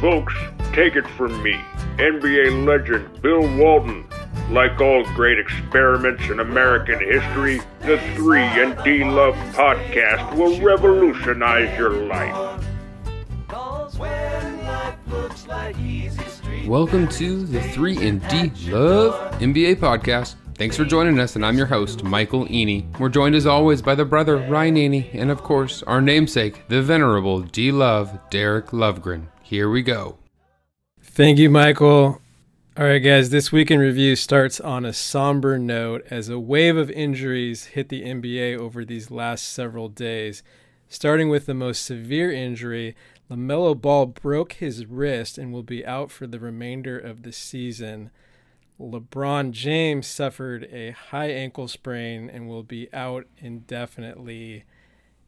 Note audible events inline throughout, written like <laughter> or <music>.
Folks, take it from me, NBA legend Bill Walton. Like all great experiments in American history, the 3 and D Love podcast will revolutionize your life. Welcome to the 3 and D Love NBA podcast. Thanks for joining us, and I'm your host, Michael Eney. We're joined as always by the brother, Ryan Eney, and of course, our namesake, the venerable D Love, Derek Lovegren. Here we go. Thank you, Michael. All right, guys, this week in review starts on a somber note as a wave of injuries hit the NBA over these last several days. Starting with the most severe injury, LaMelo Ball broke his wrist and will be out for the remainder of the season. LeBron James suffered a high ankle sprain and will be out indefinitely.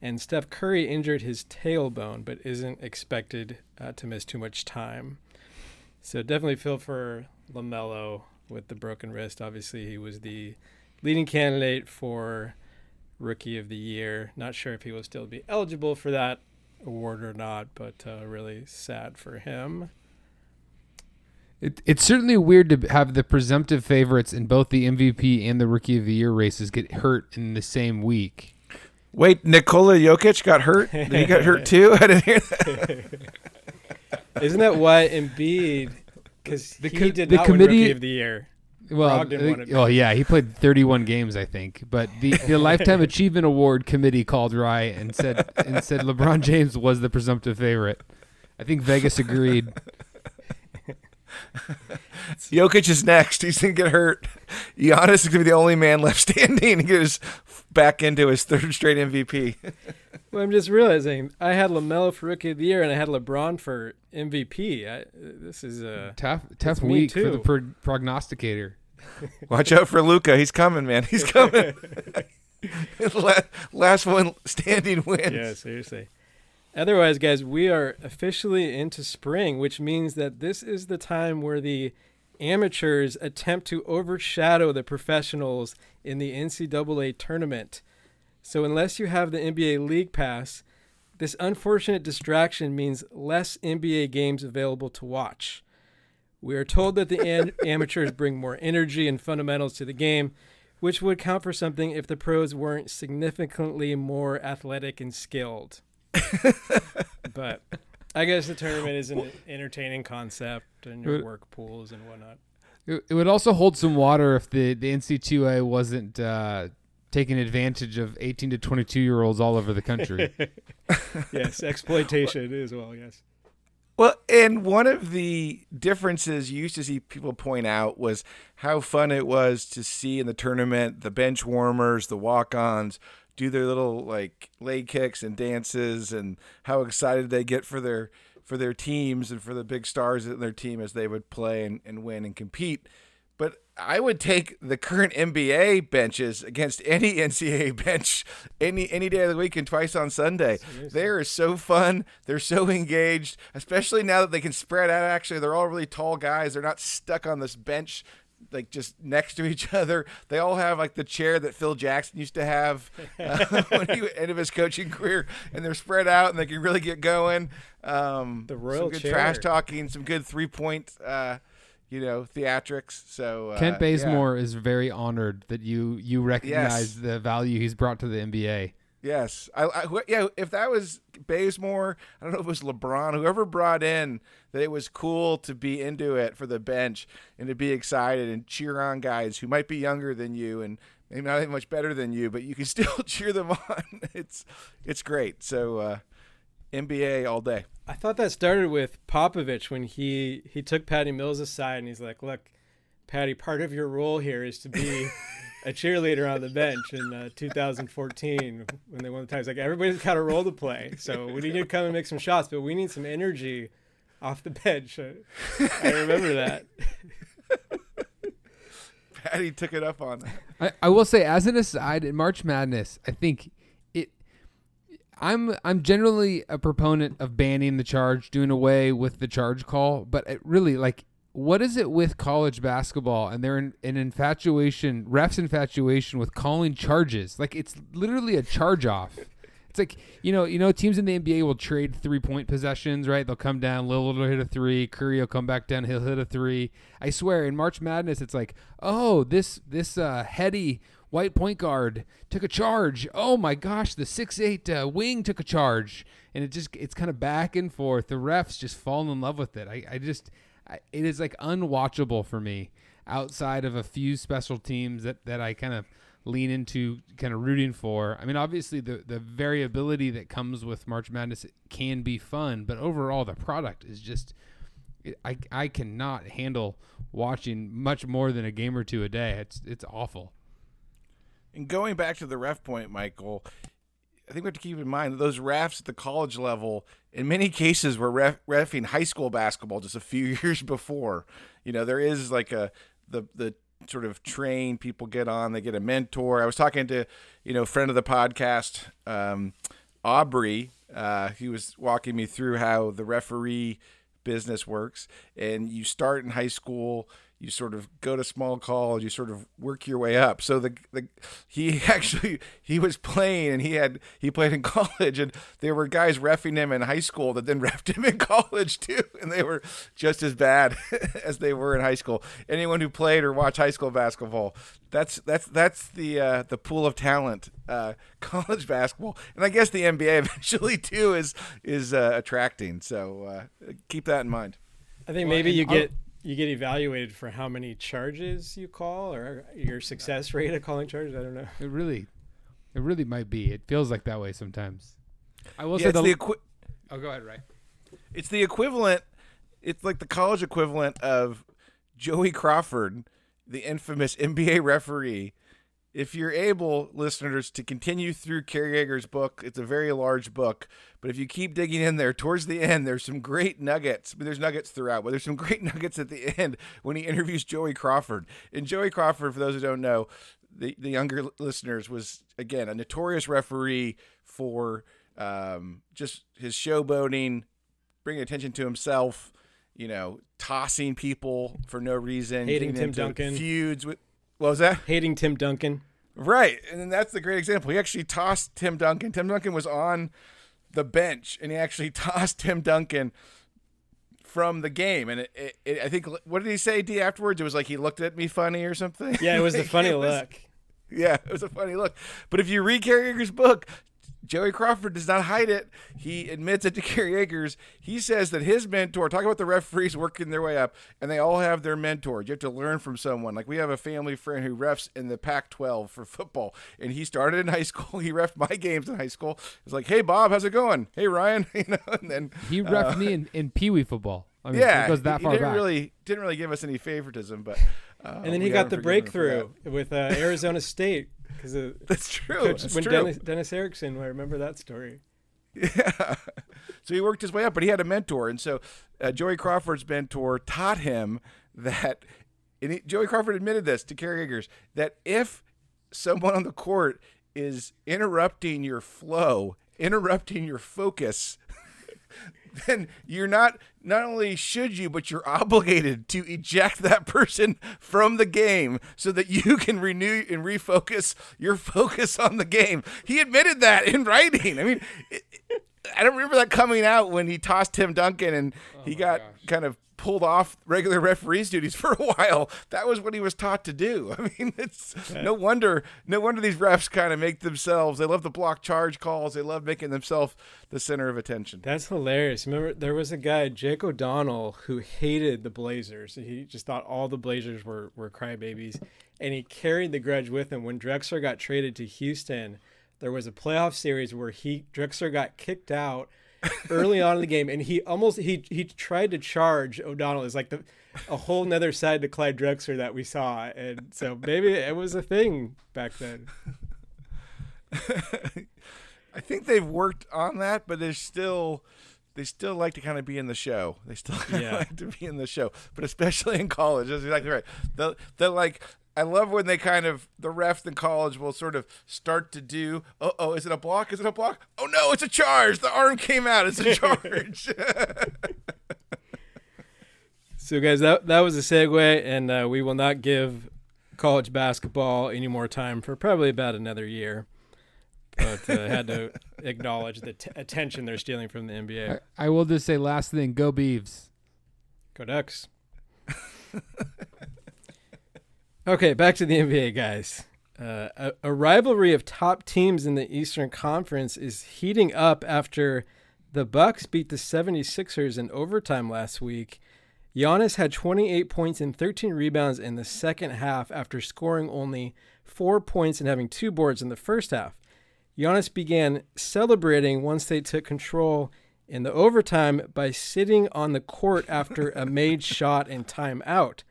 And Steph Curry injured his tailbone but isn't expected uh, to miss too much time. So definitely feel for LaMelo with the broken wrist. Obviously, he was the leading candidate for Rookie of the Year. Not sure if he will still be eligible for that award or not, but uh, really sad for him. It, it's certainly weird to have the presumptive favorites in both the MVP and the Rookie of the Year races get hurt in the same week. Wait, Nikola Jokic got hurt? he got hurt <laughs> too? <laughs> I didn't hear that. <laughs> Isn't that why Embiid? Because The he co- did the not committee- win Rookie of the Year. Well, Brogdon uh, oh yeah, he played 31 games, I think. But the, the <laughs> Lifetime Achievement Award committee called right and said and said LeBron James was the presumptive favorite. I think Vegas agreed. <laughs> <laughs> Jokic is next. He's going to get hurt. Giannis is going to be the only man left <laughs> standing to get his back into his third straight MVP. <laughs> Well, I'm just realizing I had Lamelo for Rookie of the Year and I had LeBron for MVP. I, this is uh, Tough tough me week for the pro- prognosticator. Watch out for Luka. He's coming, man. He's coming. Last one standing wins. yeah, seriously. Otherwise, guys, we are officially into spring, which means that this is the time where the amateurs attempt to overshadow the professionals in the NCAA tournament. So, unless you have the NBA League Pass, this unfortunate distraction means less NBA games available to watch. We are told that the <laughs> an- amateurs bring more energy and fundamentals to the game, which would count for something if the pros weren't significantly more athletic and skilled. <laughs> but I guess the tournament is an entertaining concept and your Would- work pools and whatnot. It, it would also hold some water if the the NC2A wasn't uh, taking advantage of 18 to 22 year olds all over the country. <laughs> yes, exploitation as well. Yes. Well, and one of the differences you used to see people point out was how fun it was to see in the tournament the bench warmers, the walk ons do their little like leg kicks and dances and how excited they get for their for their teams and for the big stars in their team as they would play and, and win and compete. But I would take the current NBA benches against any <laughs> NCAA bench any any day of the week and twice on Sunday. They are so fun. They're so engaged, especially now that they can spread out. Actually, they're all really tall guys. They're not stuck on this bench like just next to each <laughs> other. They all have like the chair that Phil Jackson used to have uh, <laughs> when he ended his coaching career, and they're spread out and they can really get going. Um, The royal some good chair. trash talking, some good three point. Uh, you know, theatrics. So uh, Kent yeah. Bazemore is very honored that you you recognize Yes. the value he's brought to the NBA. Yes, I, I wh- yeah. If that was Bazemore, I don't know if it was LeBron, whoever brought in that it was cool to be into it for the bench and to be excited and cheer on guys who might be younger than you and maybe not even much better than you, but you can <laughs> still cheer them on. It's it's great. So uh, NBA all day. I thought that started with Popovich when he he took Patty Mills aside and he's like, "Look, Patty, part of your role here is to be <laughs> a cheerleader on the bench in uh, 2014 when they won the title. He's like, everybody's got a role to play, so we need to come and make some shots, but we need some energy off the bench." I, I remember that. <laughs> Patty took it up on. I, I will say, as an aside, in March Madness, I think it. I'm I'm generally a proponent of banning the charge, doing away with the charge call, but it really like what is it with college basketball and their in, an infatuation, refs infatuation with calling charges? Like it's literally a charge off. It's like you know, you know, teams in the NBA will trade three point possessions, right? They'll come down, Lillard will hit a three, Curry will come back down, he'll hit a three. I swear, in March Madness, it's like, oh, this this uh, heady white point guard took a charge. Oh my gosh, the six eight uh, wing took a charge, and it just it's kind of back and forth. The refs just fall in love with it. I I just it is like unwatchable for me outside of a few special teams that that I kind of lean into kind of rooting for. I mean, obviously the the variability that comes with March Madness can be fun, but overall the product is just I I cannot handle watching much more than a game or two a day. It's it's awful. And going back to the ref point, Michael, I think we have to keep in mind that those refs at the college level, in many cases, were ref, refing high school basketball just a few <laughs> years before. You know, there is like a the the sort of train people get on they get a mentor i was talking to you know friend of the podcast um, aubrey uh, he was walking me through how the referee business works and you start in high school you sort of go to small college, you sort of work your way up. So the, the he <laughs> actually he was playing and he had he played in <laughs> college and there were guys refing him in high school that then <laughs> refed him in college too and they were just as bad as they were in high school. Anyone who played or watched high school basketball, that's that's that's the uh, the pool of talent, uh, college basketball, and I guess the NBA eventually too is is uh, attracting. So uh, keep that in mind. I think maybe you get you get evaluated for how many charges you call or your success rate of calling charges. I don't know. It really, it really might be. It feels like that way sometimes. I will yeah, say the, the equi- oh, go ahead, Ray. It's the equivalent. It's like the college equivalent of Joey Crawford, the infamous NBA referee, if you're able, listeners, to continue through Kerry Yeager's book, it's a very large book, but if you keep digging in there towards the end, there's some great nuggets. I mean, there's nuggets throughout, but there's some <laughs> great nuggets at the end when he interviews Joey Crawford. And Joey Crawford, for those who don't know, the, the younger listeners, was, again, a notorious referee for um, just his showboating, bringing attention to himself, you know, tossing people for no reason, hating Tim Duncan, feuds with what was that? Hating Tim Duncan. Right. And that's the great example. He actually tossed Tim Duncan. Tim Duncan was on the bench and he actually <laughs> tossed Tim Duncan from the game. And it, it, it, I think, what did he say, D, afterwards? It was like he looked at me funny or something. Yeah, it was a <laughs> funny was, look. Yeah, it was a funny look. But if you read Kerry Yeager's book, Joey Crawford does not hide it. He admits it to <laughs> Kerry Yeagers. He says that his mentor, talk about the referees working their way up, and they all have their mentor. You have to learn from someone. Like we have a family friend who refs in the Pac 12 for football, and he started in <laughs> high school. He refed my games in high school. It's like, hey, Bob, how's it going? Hey, Ryan. <laughs> you know, and then he refed uh, me in, in Pee Wee football. I mean, yeah, it goes that he, far he didn't back. really didn't really give us any favoritism, but uh, and then he got the breakthrough with uh, Arizona State because <laughs> that's true. Coach, that's when true. Dennis, Dennis Erickson, I remember that story. Yeah, <laughs> so he worked his way up, but he had a mentor, and so uh, Joey Crawford's mentor taught him that. And he, Joey Crawford admitted this to Kerry Yeagers that if someone on the court is interrupting your flow, interrupting your focus, <laughs> then you're not not only should you, but you're <laughs> obligated to eject that person from the game so that you can renew and refocus your focus on the game. He admitted that in writing. I mean, it, I don't remember that coming out when he tossed Tim Duncan and oh he got gosh. kind of pulled off regular <laughs> referees duties for a while. That was what he was taught to do. <laughs> I mean, it's no wonder no wonder these refs kind of make themselves. They love to block charge calls. They love making themselves the center of attention. That's hilarious. Remember, there was a guy, Jake O'Donnell, who hated the Blazers. He just thought all the Blazers were were crybabies, and he carried the grudge with him. When Drexler got traded to Houston, there was a playoff series where he Drexler got kicked out early on in the game, and he almost he he tried to charge O'Donnell. Is like the a whole nother side to Clyde Drexler that we saw, and so maybe it was a thing back then. I think they've worked on that, but there's still they still like to kind of be in the show. They still <laughs> yeah. like to be in the show, but especially in college. That's exactly right. They're, they're like, I love when they kind of the refs in college will sort of start to do. Oh, oh, is it a block? Is it a block? Oh no, it's a charge. The arm came out. It's a <laughs> charge. <laughs> so, guys, that that was a segue, and uh, we will not give college basketball any more time for probably about another year. but uh, had to <laughs> acknowledge the t- attention they're stealing from the NBA. I, I will just say last thing: go Beavs. Go Ducks. Okay, back to the NBA, guys. Uh, a, a, rivalry of top teams in the Eastern Conference is heating up after the Bucks beat the 76ers in overtime last week. Giannis had 28 points and 13 rebounds in the second half after scoring only 4 points and having 2 boards in the first half. Giannis began celebrating once they took control in the overtime by sitting on the court after a made shot and timeout.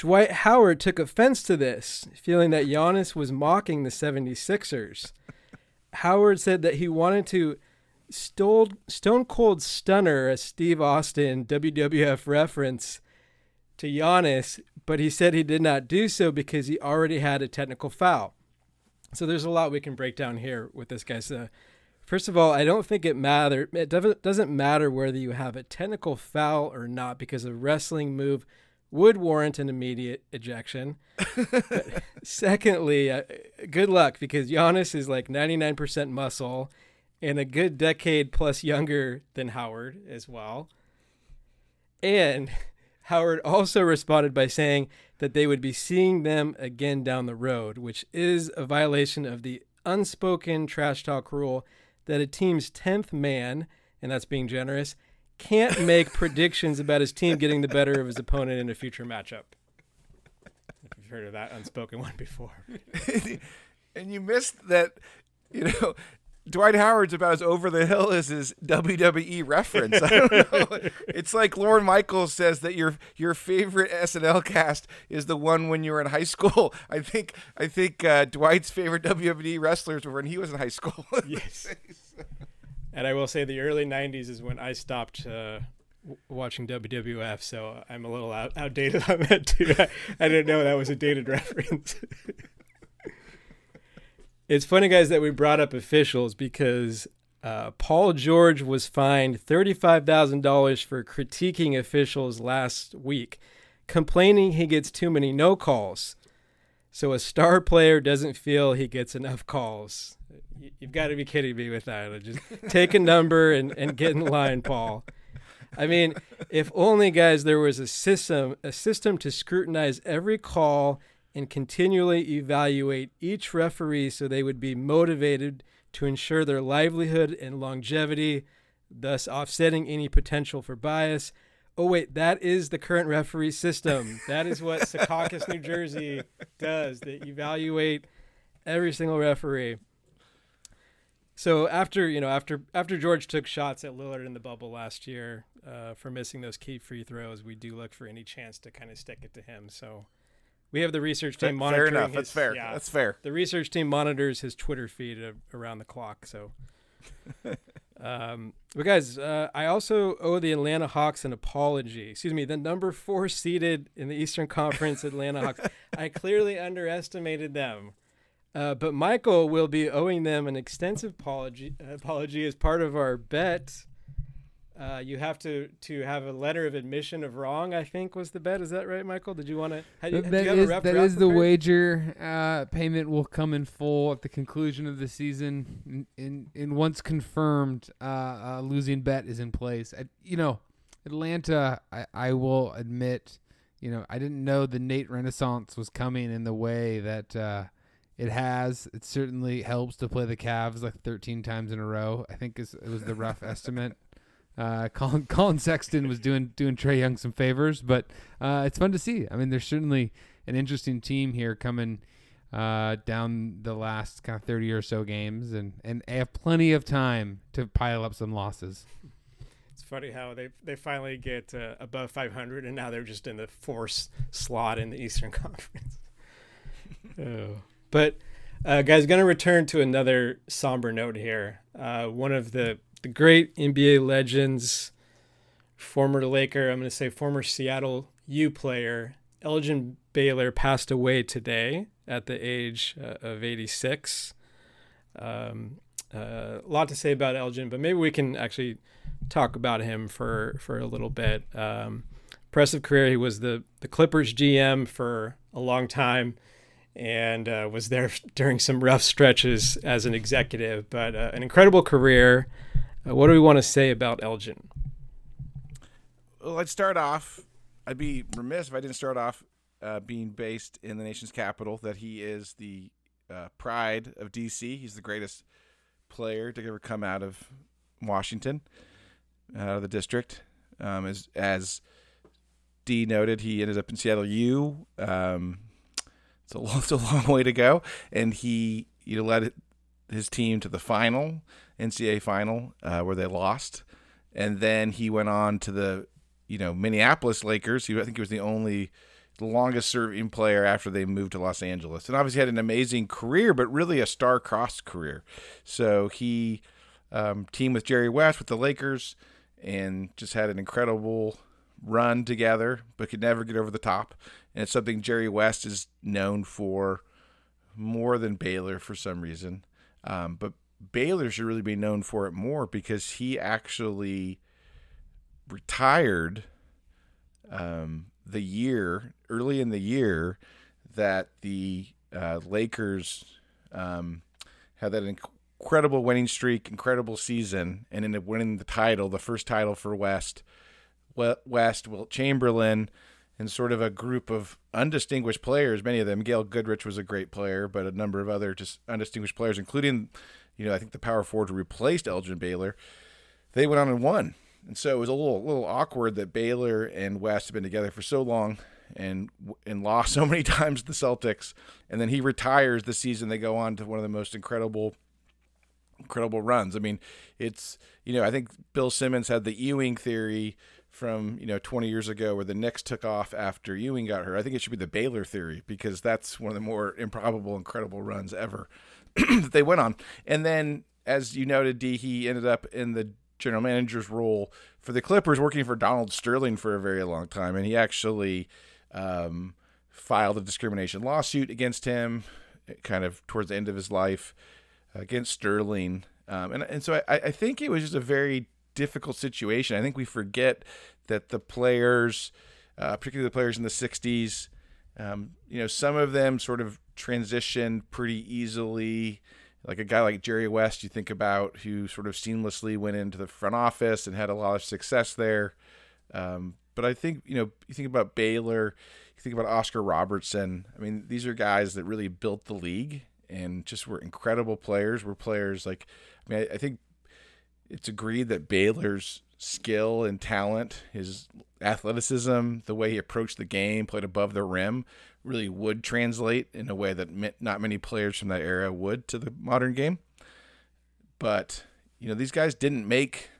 Dwight Howard took offense to this, feeling that Giannis was mocking the 76ers. Howard said that he wanted to stole, stone cold stunner a Steve Austin WWF reference to Giannis, but he said he did not do so because he already had a technical foul. So there's a lot we can break down here with this guy. So first of all, I don't think it matter. It doesn't matter whether you have a technical foul or not because a wrestling move would warrant an immediate ejection. <laughs> secondly, uh, good luck because Giannis is like 99% muscle and a good decade plus younger than Howard as well. And <laughs> Howard also responded by saying that they would be seeing them again down the road, which is a violation of the unspoken trash talk rule that a team's 10th man, and that's being generous, can't make predictions about his team getting the better of his opponent in a future matchup. If you've heard of that unspoken one before. <laughs> and you missed that, you know, Dwight Howard's about as over the hill as his WWE reference. I don't know. <laughs> it's like Lorne Michaels says that your your favorite SNL cast is the one when you were in high school. I think I think uh, Dwight's favorite WWE wrestlers were when he was in high school. <laughs> yes. And I will say the early '90s is when I stopped uh, watching WWF, so I'm a little out- outdated <laughs> on that too. I, didn't know that was a dated <laughs> reference. <laughs> it's funny, guys, that we brought up officials because uh, Paul George was fined $35,000 for critiquing officials last week, complaining he gets too many no calls. So a star player doesn't feel he gets enough calls you've got to be kidding me with that. Just take a number and, and get in line, Paul. I mean, if only, guys, there was a system, a system to scrutinize every call and continually evaluate each referee so they would be motivated to ensure their livelihood and longevity, thus offsetting any potential for bias. Oh wait, that is the current referee system. That is what Secaucus, New Jersey does. They evaluate every single referee. So after you know after after George took shots at Lillard in the bubble last year uh, for missing those key free throws, we do look for any chance to kind of stick it to him. So we have the research team monitoring. Fair enough. His, That's fair. Yeah, That's fair. The research team monitors his Twitter feed uh, around the clock. So, <laughs> um, but guys, uh, I also owe the Atlanta Hawks an apology. Excuse me, the number four seeded in the Eastern Conference Atlanta Hawks. <laughs> I clearly underestimated them. Uh, but Michael will be owing them an extensive apology, apology as part of our bet. Uh, you have to to have a letter of admission of wrong. I think was the bet. Is that right, Michael? Did you want to? That is, that is the wager. Uh, payment will come in full at the conclusion of the season. In in, in once confirmed, uh, losing bet is in place. I, you know, Atlanta. I, I will admit, you know, I didn't know the Nate Renaissance was coming in the way that uh, it has. It certainly helps to play the Cavs like 13 times in a row. I think it was the rough <laughs> estimate. Uh, Collin, Collin Sexton was doing doing Trae Young some favors, but uh, it's fun to see. I mean, there's certainly an interesting team here coming uh, down the last kind of 30 or so games, and and have plenty of time to pile up some losses. It's funny how they they finally get uh, above 500, and now they're just in the fourth slot in the Eastern <laughs> Conference. <laughs> oh. But uh, guys, going to return to another somber note here. Uh, one of the the great NBA legends, former Laker, I'm going to say former Seattle U player, Elgin Baylor passed away today at the age uh, of 86. Um, uh, a lot to say about Elgin, but maybe we can actually talk about him for for a little bit. Um, impressive career. He was the the Clippers GM for a long time and uh, was there <laughs> during some rough stretches as an executive, but uh, an incredible career. Uh, what do we want to say about Elgin? Well, I'd start off. I'd be remiss if I didn't start off uh, being based in the nation's capital. That he is the uh, pride of DC. He's the greatest player to ever come out of Washington, out of the district. Um, as as D noted, he ended up in Seattle U. Um, it's a <laughs> long, it's a long way to go, and he you know led his team to the final NCAA final uh, where they lost, and then he went on to the you know Minneapolis Lakers. He I think he was the only longest serving player after they moved to Los Angeles, and obviously had an amazing career, but really a star-crossed career. So he um, teamed with Jerry West with the Lakers, and just had an incredible run together, but could never get over the top. And it's something Jerry West is known for more than Baylor for some reason. Um, but Baylor should really be known for it more because he actually retired um, the year early in the year that the uh, Lakers um, had that incredible winning streak, incredible season, and ended up winning the title, the first title for West. West, Wilt Chamberlain, and sort of a group of undistinguished players. Many of them, Gail Goodrich was a great player, but a number of other just undistinguished players, including, you know, I think the power forward who replaced Elgin Baylor. They went on and won, and so it was a little little awkward that Baylor and West have been together for so long and and lost <laughs> so many times to the Celtics, and then he retires the season. They go on to one of the most incredible incredible runs. I mean, it's you know I think Bill Simmons had the Ewing theory from you know 20 years ago where the Knicks took off after Ewing got hurt. I think it should be the Baylor theory because that's one of the more improbable, incredible runs ever <clears throat> that they went on. And then, as you noted, D, he ended up in the general manager's role for the Clippers, working for Donald Sterling for a very long time, and he actually um, filed a discrimination lawsuit against him, kind of towards the end of his life, against Sterling. Um, and and so I, I think it was just a very difficult situation. I think we forget that the players, uh, particularly the players in the 60s, um, you know, some of them sort of transitioned pretty easily. Like a guy like Jerry West, you think about, who sort of seamlessly went into the front office and had a lot of success there. Um, but I think, you know, you think about Baylor, you think about Oscar Robertson. I mean, these are guys that really built the league and just were incredible players. Were players like, I mean, I, I think it's agreed that Baylor's skill and talent, his athleticism, the way he approached the game, played above the rim, really would translate in a way that not many players from that era would to the modern game. But, you know, these guys didn't make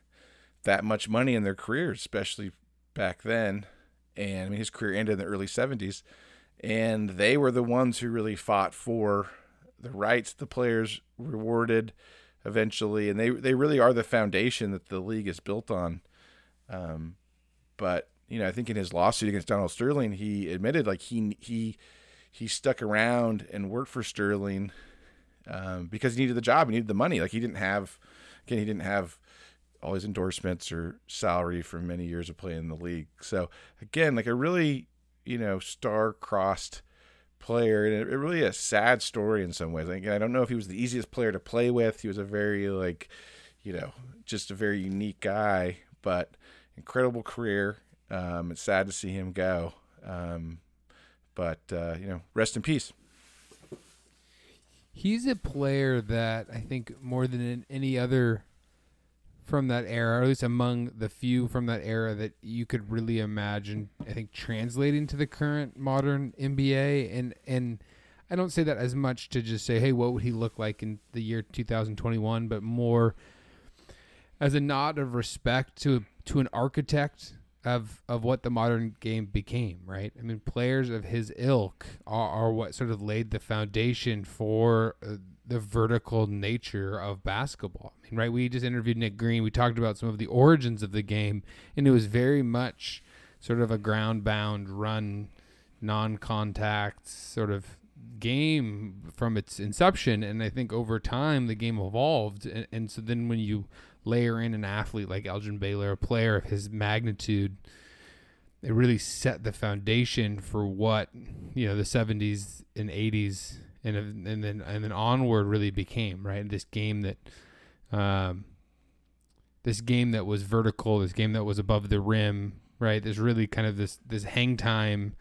that much money in their careers, especially back then. And I mean, his career ended in the early 70s. And they were the ones who really fought for the rights the players rewarded eventually, and they they really are the foundation that the league is built on. Um, but you know, I think in his lawsuit against Donald Sterling, he admitted like he he he stuck around and worked for Sterling um, because he needed the job, he needed the money. Like he didn't have, again, he didn't have all his endorsements or salary for many years of playing in the league. So again, like a really you know star-crossed player, and it, it really a sad story in some ways. Like, I don't know if he was the easiest player to play with. He was a very like, you know, just a very unique guy, but incredible career. Um, it's sad to see him go, um, but uh, you know, rest in peace. He's a player that I think more than any other from that era, or at least among the few from that era that you could really imagine. I think translating to the current modern NBA, and and I don't say that as much to just say, hey, what would he look like in the year 2021, but more as a nod of respect to to an architect of of what the modern game became, right? I mean, players of his ilk are, are what sort of laid the foundation for uh, the vertical nature of basketball. I mean, right? We just interviewed Nick Green. We talked about some of the origins of the game, and it was very much sort of a ground bound run, non contact sort of game from its inception. And I think over time the game evolved. And, and so then when you layer in an athlete like Elgin Baylor, a player of his magnitude, it really set the foundation for what you know the 70s and 80s and and then and then onward really became right? This game that um this game that was vertical this game that was above the rim right? There's really kind of this this hang time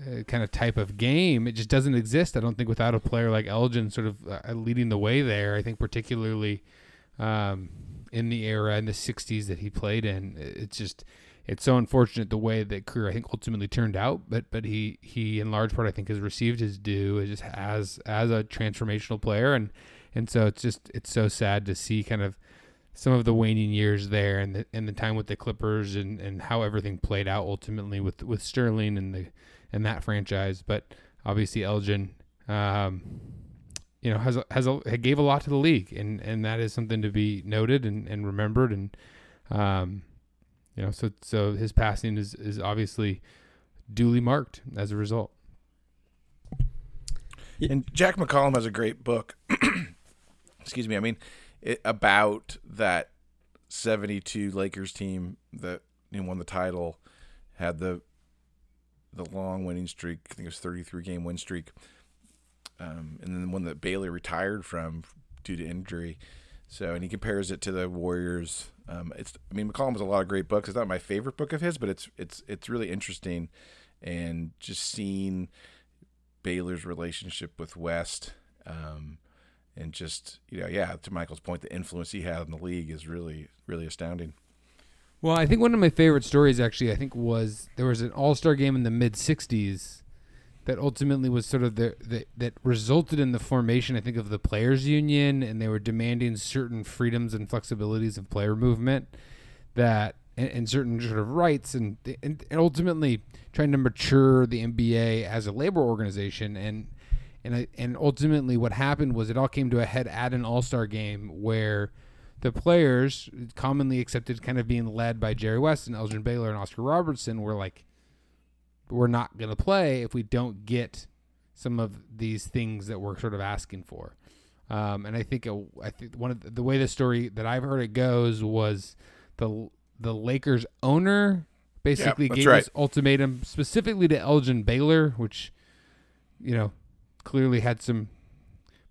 uh, kind of type of game. It just doesn't exist i don't think without a player like elgin sort of uh, leading the way there. I think particularly um in the era in the 60s that he played in it's just it's so unfortunate the way that career I think ultimately turned out, but but he he in large part I think has received his due just as as a transformational player. And and so it's just it's so sad to see kind of some of the waning years there and the and the time with the Clippers and, and how everything played out ultimately with with Sterling and the and that franchise, but obviously Elgin um, you know has has a gave a lot to the league. And and that is something to be noted and, and remembered. And um, you know, so so his passing is is obviously duly marked as a result. And Jack McCallum has a great book. <clears throat> excuse me. I mean, it, about that '72 Lakers team that you know, won the title, had the the long winning streak. I think it was 33 game win streak, um, and then the one that Baylor retired from due to injury. So, and he compares it to the Warriors um, it's I mean McCallum has a lot of great books. It's not my favorite book of his, but it's it's it's really interesting, and just seeing Baylor's relationship with West, um, and just you know yeah to Michael's point, the influence he had in the league is really really astounding. Well, I think one of my favorite stories actually I think was there was an All Star game in the mid '60s that ultimately was sort of the, the, that resulted in the formation I think of the players union and they were demanding certain freedoms and flexibilities of player movement that and, and certain sort of rights and, and and ultimately trying to mature the NBA as a labor organization. And and I, and ultimately what happened was it all came to a head at an All-Star game where the players commonly accepted kind of being led by Jerry West and Elgin Baylor and Oscar Robertson were like we're not going to play if we don't get some of these things that we're sort of asking for. Um, and I think a, I think one of the, the, way the story that I've heard it goes was the the Lakers owner basically gave right. this ultimatum specifically to Elgin Baylor, which you know clearly had some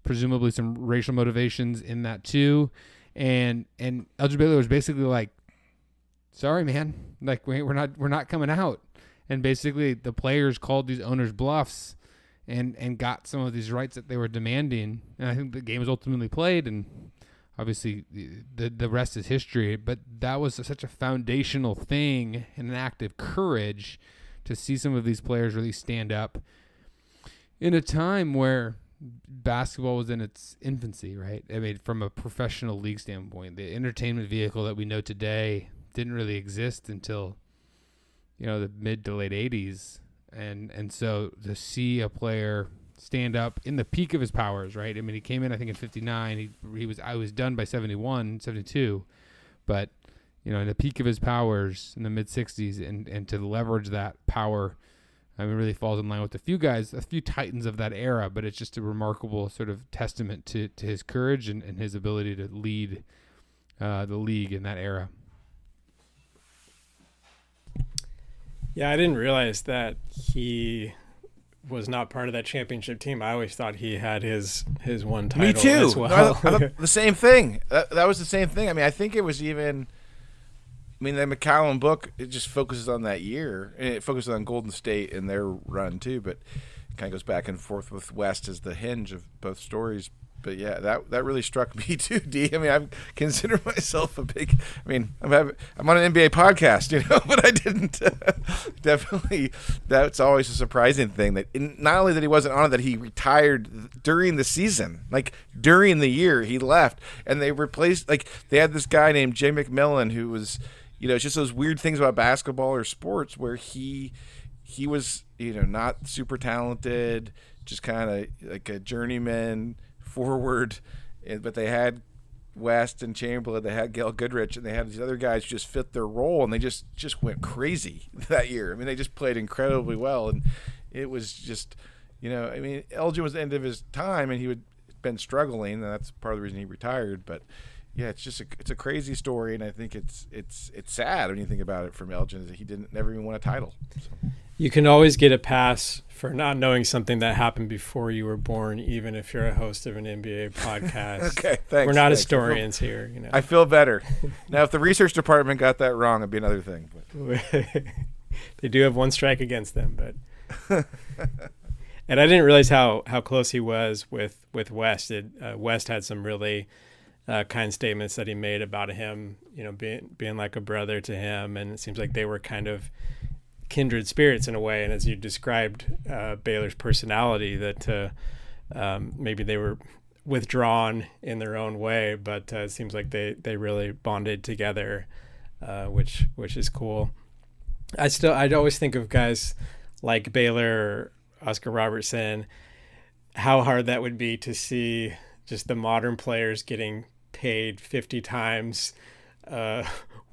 presumably some racial motivations in that too. And and Elgin Baylor was basically like, "Sorry, man, like we, we're not we're not coming out." And basically the players called these owners bluffs and and got some of these rights that they were demanding. And i think the game was ultimately played and obviously the the rest is history. But that was such a foundational thing and an act of courage to see some of these players really stand up in a time where basketball was in its infancy right? I mean from a professional league standpoint the entertainment vehicle that we know today didn't really exist until you know the mid to late 80s and and so to see a player stand up in the peak of his powers right? I mean he came in i think in 59 he, he was i was done by 71 72 but you know in the peak of his powers in the mid 60s and and to leverage that power I mean, really falls in line with a few guys, a few titans of that era, but it's just a remarkable sort of testament to, to his courage and, and his ability to lead uh, the league in that era. Yeah, I didn't realize that he was not part of that championship team. I always thought he had his his one title. Me too. As well. I, I, the same thing. That, that was the same thing. I mean, I think it was even. I mean, the McCallum book it just focuses on that year, and it focuses on Golden State and their run too. But it kind of goes back and forth with West as the hinge of both stories but yeah, that that really struck <laughs> me too, D. I mean, I consider myself a big. I mean, I'm having, I'm on an NBA podcast, <laughs> you know, but I didn't. Uh, <laughs> definitely, that's always a surprising thing that in, not only that he wasn't on it, that he retired during the season, like during the year he left, and they replaced like they had this guy named Jay McMillian who was, you know, it's just those weird things about basketball or sports where he he was you know not super talented, just kind of like a journeyman forward, but they had West and Chamberlain, they had Gail Goodrich, and they had these other guys just fit their role, and they just just went crazy <laughs> that year. I mean, they just played incredibly well, and it was just, you know, I mean, Elgin was the end of his time, and he had been struggling, and that's part of the reason he retired. But yeah, it's just a, it's a crazy story, and I think it's it's it's sad when you think about it from Elgin is that he didn't never even win a title. So. You can always get a pass for not knowing something that happened before you were born, even if you're a host of an NBA <laughs> podcast. okay, thanks. We're not thanks. historians here, you know. I feel better now. If the research department got that wrong, it'd be another thing. But. <laughs> they do have one strike against them, but. <laughs> and I didn't realize how how close he was with with West. It, uh, West had some really uh, kind statements that he made about him, you know, being being like a brother to him, and it seems like they were kind of kindred spirits in a way. And as you described uh, Baylor's personality, that uh, um, maybe they were withdrawn in their own way, but uh, it seems like they they really bonded together, uh, which which is cool. I still I'd always think of guys like Baylor, Oscar Robertson, how hard that would be to see just the modern players getting paid 50 times uh,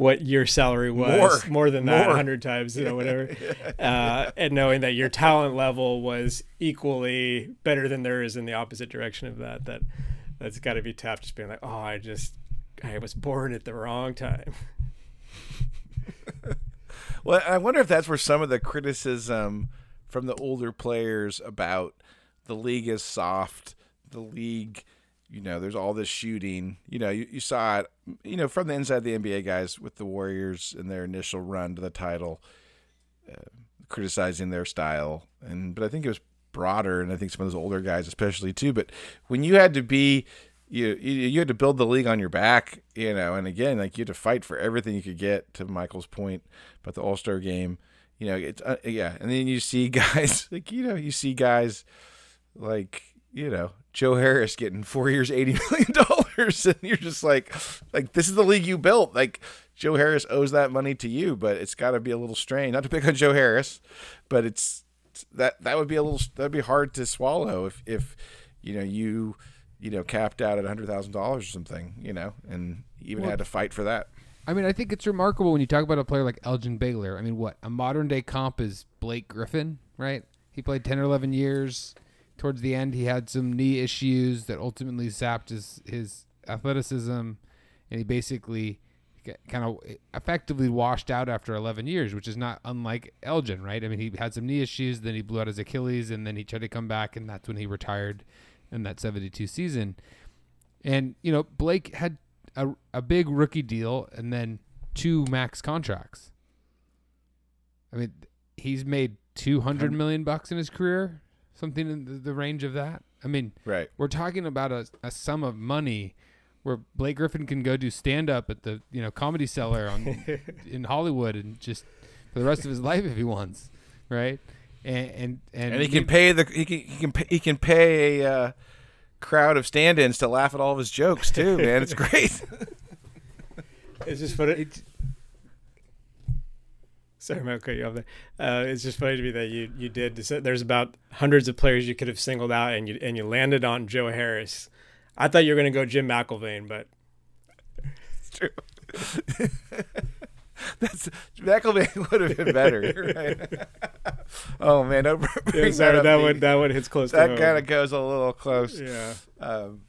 what your salary was, more, more than that, more. 100 times, you know, whatever. <laughs> uh, and knowing that your talent level was equally better than theirs in the opposite direction of that, that that's got to be tough. Just being like, oh, I just, I was born at the wrong time. <laughs> well, I wonder if that's where some of the criticism from the older players about the league is soft, the league – you know, there's all this shooting. You know, you, you saw it, you know, from the inside of the NBA guys with the Warriors in their initial run to the title, uh, criticizing their style. And but I think it was broader, and I think some of those older guys, especially too. But when you had to be, you you had to build the league on your back, you know, and again, like you had to fight for everything you could get. To Michael's point about the All Star game, you know, it's uh, yeah, and then you see <laughs> guys like you know you see guys like you know Joe Harris getting four years, eighty <laughs> million dollars, and you're just like, like this is the league you built. Like Joe Harris owes that money to you, but it's got to be a little strange. Not to pick on Joe Harris, but it's that that would be a little that'd be hard to swallow if if you know you you know capped out at hundred thousand dollars or something, you know, and even well, had to fight for that. I mean, I think it's remarkable when you talk about a player like Elgin Baylor. I mean, what a modern day comp is Blake Griffin, right? He played ten or eleven years towards the end, he had some knee issues that ultimately sapped his his athleticism, and he basically kind of effectively washed out after 11 years, which is not unlike Elgin, right? I mean, he had some knee issues, then he blew out his Achilles, and then he tried to come back, and that's when he retired in that 72 season. And, you know, Blake had a, a big rookie deal and then two max contracts. I mean, he's made 200 million bucks in his career something in the, the range of that. I mean, right. We're talking about a, a sum of money where Blake Griffin can go do stand up at the you know comedy cellar on <laughs> in Hollywood and just for the rest of his life if he wants, right? And and and, and he can pay the he can he can pay, he can pay a uh, crowd of stand-ins to laugh at all of his jokes too, man. It's great. <laughs> it's just funny. It, Sorry, I'm cut you off there. Uh, it's just funny to me that you you did. There's about hundreds of players you could have singled out, and you and you landed on Joe Harris. I thought you were going to go Jim McIlvaine, but it's true. <laughs> That's McIlvaine <laughs> would have been better. Right? <laughs> oh man, don't bring yeah, sorry, that, that one that one hits close. That kind of goes a little close. Yeah. Um,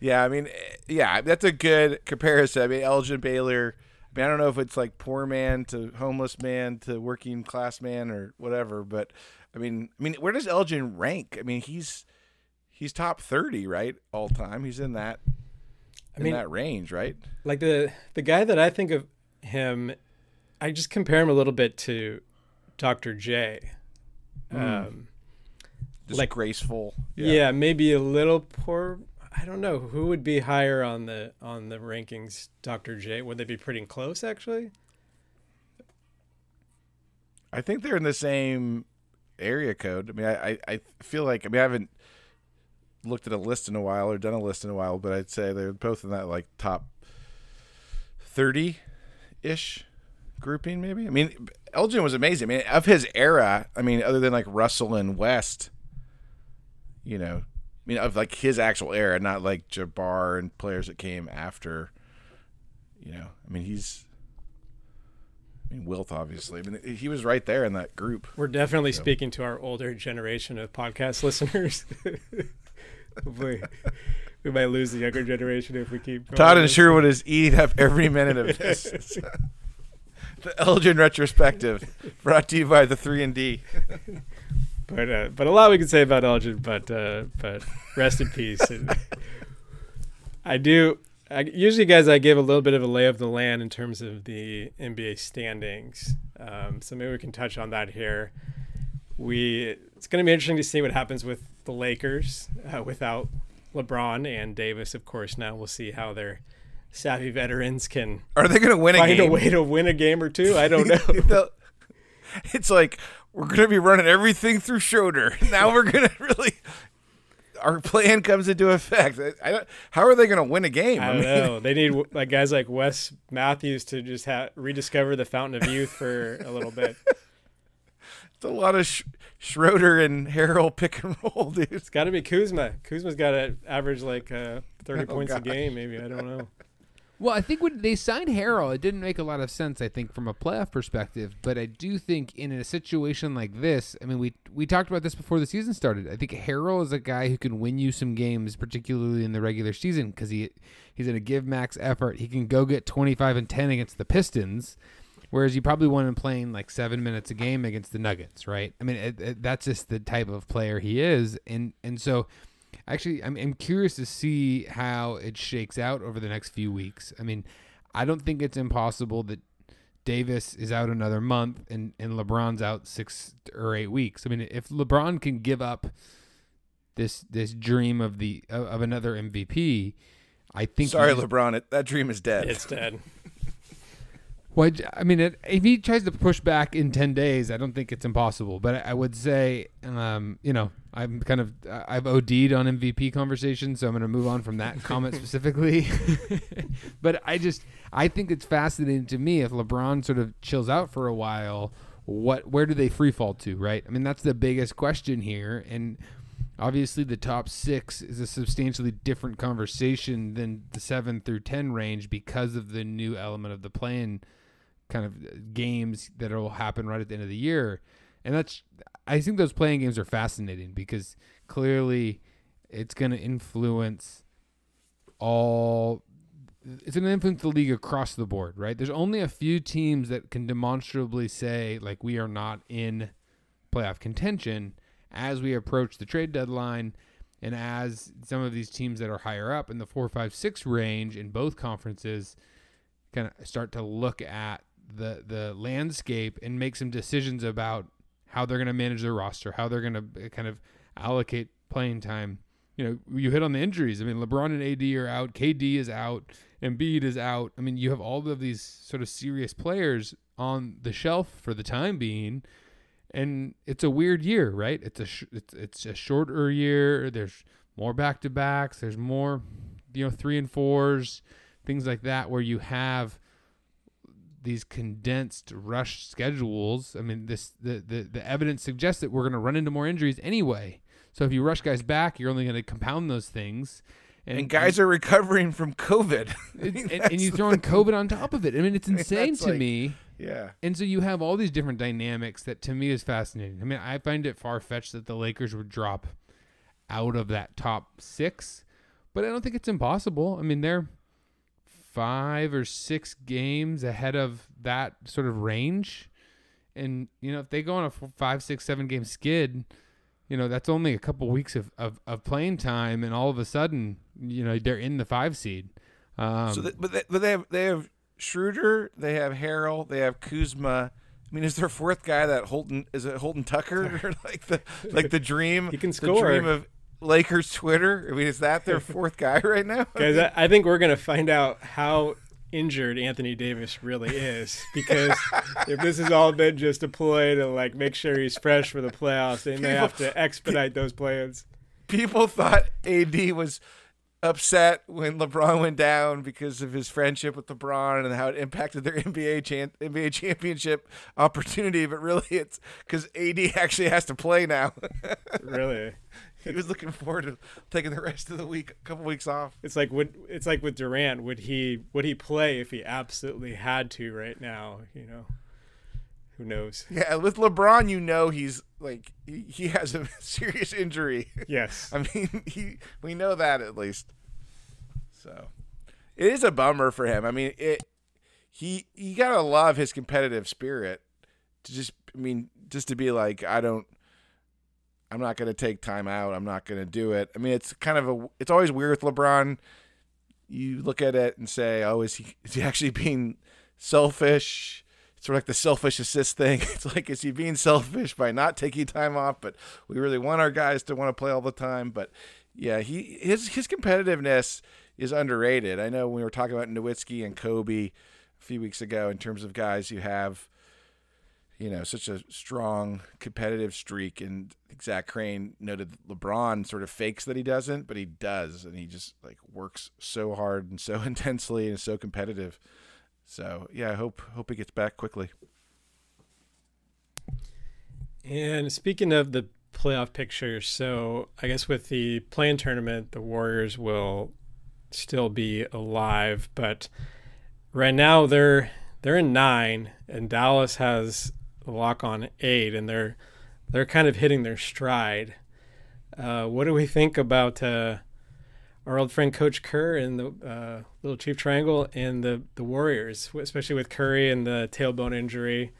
yeah, I mean, yeah, that's a good comparison. I mean, Elgin Baylor I, don't know if it's like poor man to homeless man to working class man or whatever, but I mean, I mean, where does Elgin rank? I mean, he's he's top thirty, right, all time. He's in that in I mean, that range, right? Like the the guy that I think of him, I just compare him a little bit to Dr. J. Mm. Um, just like graceful. Yeah. yeah, maybe a little poor I don't know who would be higher on the on the rankings. Dr. J. Would they be pretty close actually? I think they're in the same area code. I mean, I, I feel like I mean I haven't looked at a list in a while or done a list in a while, but I'd say they're both in that like top thirty ish grouping, maybe. I mean, Elgin was amazing. I mean, of his era, I mean, other than like Russell and West, you know, I mean, of like his actual era, not like Jabbar and players that came after. You know, I mean, he's. I mean, Wilt obviously. I mean, he was right there in that group. We're definitely so. speaking to our older generation of podcast <laughs> listeners. we, we might lose the younger generation if we keep. going Todd and. Sherwood is eating up every minute of this. <laughs> the Elgin retrospective, brought to you by the three and D. <laughs> but uh, but a lot we can say about Elgin. But uh, but rest in peace. <laughs> I do. I, usually, guys, I give a little bit of a lay of the land in terms of the NBA standings. Um, so maybe we can touch on that here. We it's going to be interesting to see what happens with the Lakers uh, without LeBron and Davis. Of course, now we'll see how their savvy veterans can Are they going to win a find a way to win a game or two. I don't <laughs> know. It's like we're going to be running everything through Schroeder. <laughs> Now we're going <laughs> to really. Our plan comes into effect. I- I don't, how are they going to win a game? I don't know. <laughs> They need like guys like Wes Matthews to just ha- rediscover the fountain of youth for a little bit. It's a lot of Sch- Schroeder and Harrell pick and roll, dude. It's got to be Kuzma. Kuzma's got to average like uh, 30 Oh, points a game, maybe. I don't know. Well, I think when they signed Harrell, it didn't make a lot of sense. I think from a playoff perspective, but I do think in a situation like this, I mean, we we talked about this before the season started. I think Harrell is a guy who can win you some games, particularly in the regular season, because he he's going to give max effort. He can go get twenty five and ten against the Pistons, whereas you probably want him playing like seven minutes a game against the Nuggets, right? I mean, it, it, that's just the type of player he is, and and so. Actually, I'm, I'm curious to see how it shakes out over the next few weeks. I mean, I don't think it's impossible that Davis is out another month and, and LeBron's out six or eight weeks. I mean, if LeBron can give up this this dream of the of, of another MVP, I think. he Sorry, LeBron. It, that dream is dead. It's dead. <laughs> Well, I mean, it, if he tries to push back in ten days, I don't think it's impossible. But I, I would say, um, you know, I'm kind of I've OD'd on MVP conversation, so I'm going to move on from that comment <laughs> specifically. <laughs> but I just I think it's fascinating to me if LeBron sort of chills out for a while. What where do they free fall to? Right? I mean, that's the biggest question here, and obviously the top six is a substantially different conversation than the seven through ten range because of the new element of the plan kind of uh, games that will happen right at the end of the year. And that's I think those play-in games are fascinating because clearly it's going to influence all it's going to influence the league across the board, right? There's only a few teams that can demonstrably say like we are not in playoff contention as we approach the trade deadline and as some of these teams that are higher up in the 4 5 6 range in both conferences kind of start to look at the the landscape and make some decisions about how they're going to manage their roster, how they're going to uh, kind of allocate playing time. You know, you hit on the injuries. I mean, LeBron and AD are out, KD is out, Embiid is out. I mean, you have all of these sort of serious players on the shelf for the time being, and it's a weird year, right? It's a sh- it's it's a shorter year. There's more back to backs. There's more, you know, three and fours, things like that, where you have these condensed rush schedules. I mean, this the the, the evidence suggests that we're going to run into more injuries anyway. So if you rush guys back, you're only going to compound those things. and guys are recovering from COVID. <laughs> I mean, and, and you throw in COVID on top of it. I mean, it's <laughs> insane to like- me. Yeah. And so you have all these different dynamics that to me is fascinating. I mean, I find it far fetched that the Lakers would drop out of that top six, but I don't think it's impossible. I mean, they're five or six games ahead of that sort of range. And, you know, if they go on a five, six, seven game skid, you know, that's only a couple weeks of, of, of playing time. And all of a sudden, you know, they're in the five seed. Um, So, th- but they, but they have they have Schroeder, they have Harrell, they have Kuzma. I mean, is there a fourth guy that Holton is it Horton-Tucker or <laughs> <laughs> like the like the dream? He can The score. dream of Lakers Twitter. I mean, is that their <laughs> fourth guy right now? Guys, I, I think we're going to find out how injured Anthony Davis really is because <laughs> if this has all been just a ploy to like make sure he's fresh for the playoffs, they may have to expedite those plans. People thought AD was upset when LeBron went down because of his friendship with LeBron and how it impacted their <laughs> NBA chan- NBA championship opportunity. But really, it's because AD actually has to play now. Really. He was looking forward to taking the rest of the week, a couple weeks off. It's like would it's like with Durant, would he would he play if he absolutely had to right now, you know? Who knows? Yeah, with LeBron, you know he's like he, he has a <laughs> serious injury. Yes. <laughs> I mean, he we know that at least. So it is a bummer for him. I mean, it he you gotta love his competitive spirit to just I mean just to be like I don't I'm not gonna take time out. I'm not gonna do it. I mean, it's kind of a it's always weird with LeBron. You look at it and say, oh, is he is he actually being selfish? It's sort of like the selfish assist thing. <laughs> It's like, is he being selfish by not taking time off? But we really want our guys to want to play all the time. But yeah, he his his competitiveness is underrated. I know when we were talking about Nowitzki and Kobe a few weeks ago in terms of guys you have you know such a strong competitive streak. And Zach Crane noted LeBron sort of fakes that he doesn't but he does. And he just like works so hard and so <laughs> intensely and is so competitive. So yeah I hope hope he gets back quickly. And speaking of the playoff picture so I guess with the play-in tournament the Warriors will still be alive. But right now they're they're in nine, and Dallas has lock on eight, and they're they're kind of hitting their stride. Uh, what do we think about uh, our old friend Coach Kerr and the uh, Little Chief Triangle and the the Warriors, especially with Curry and the tailbone injury?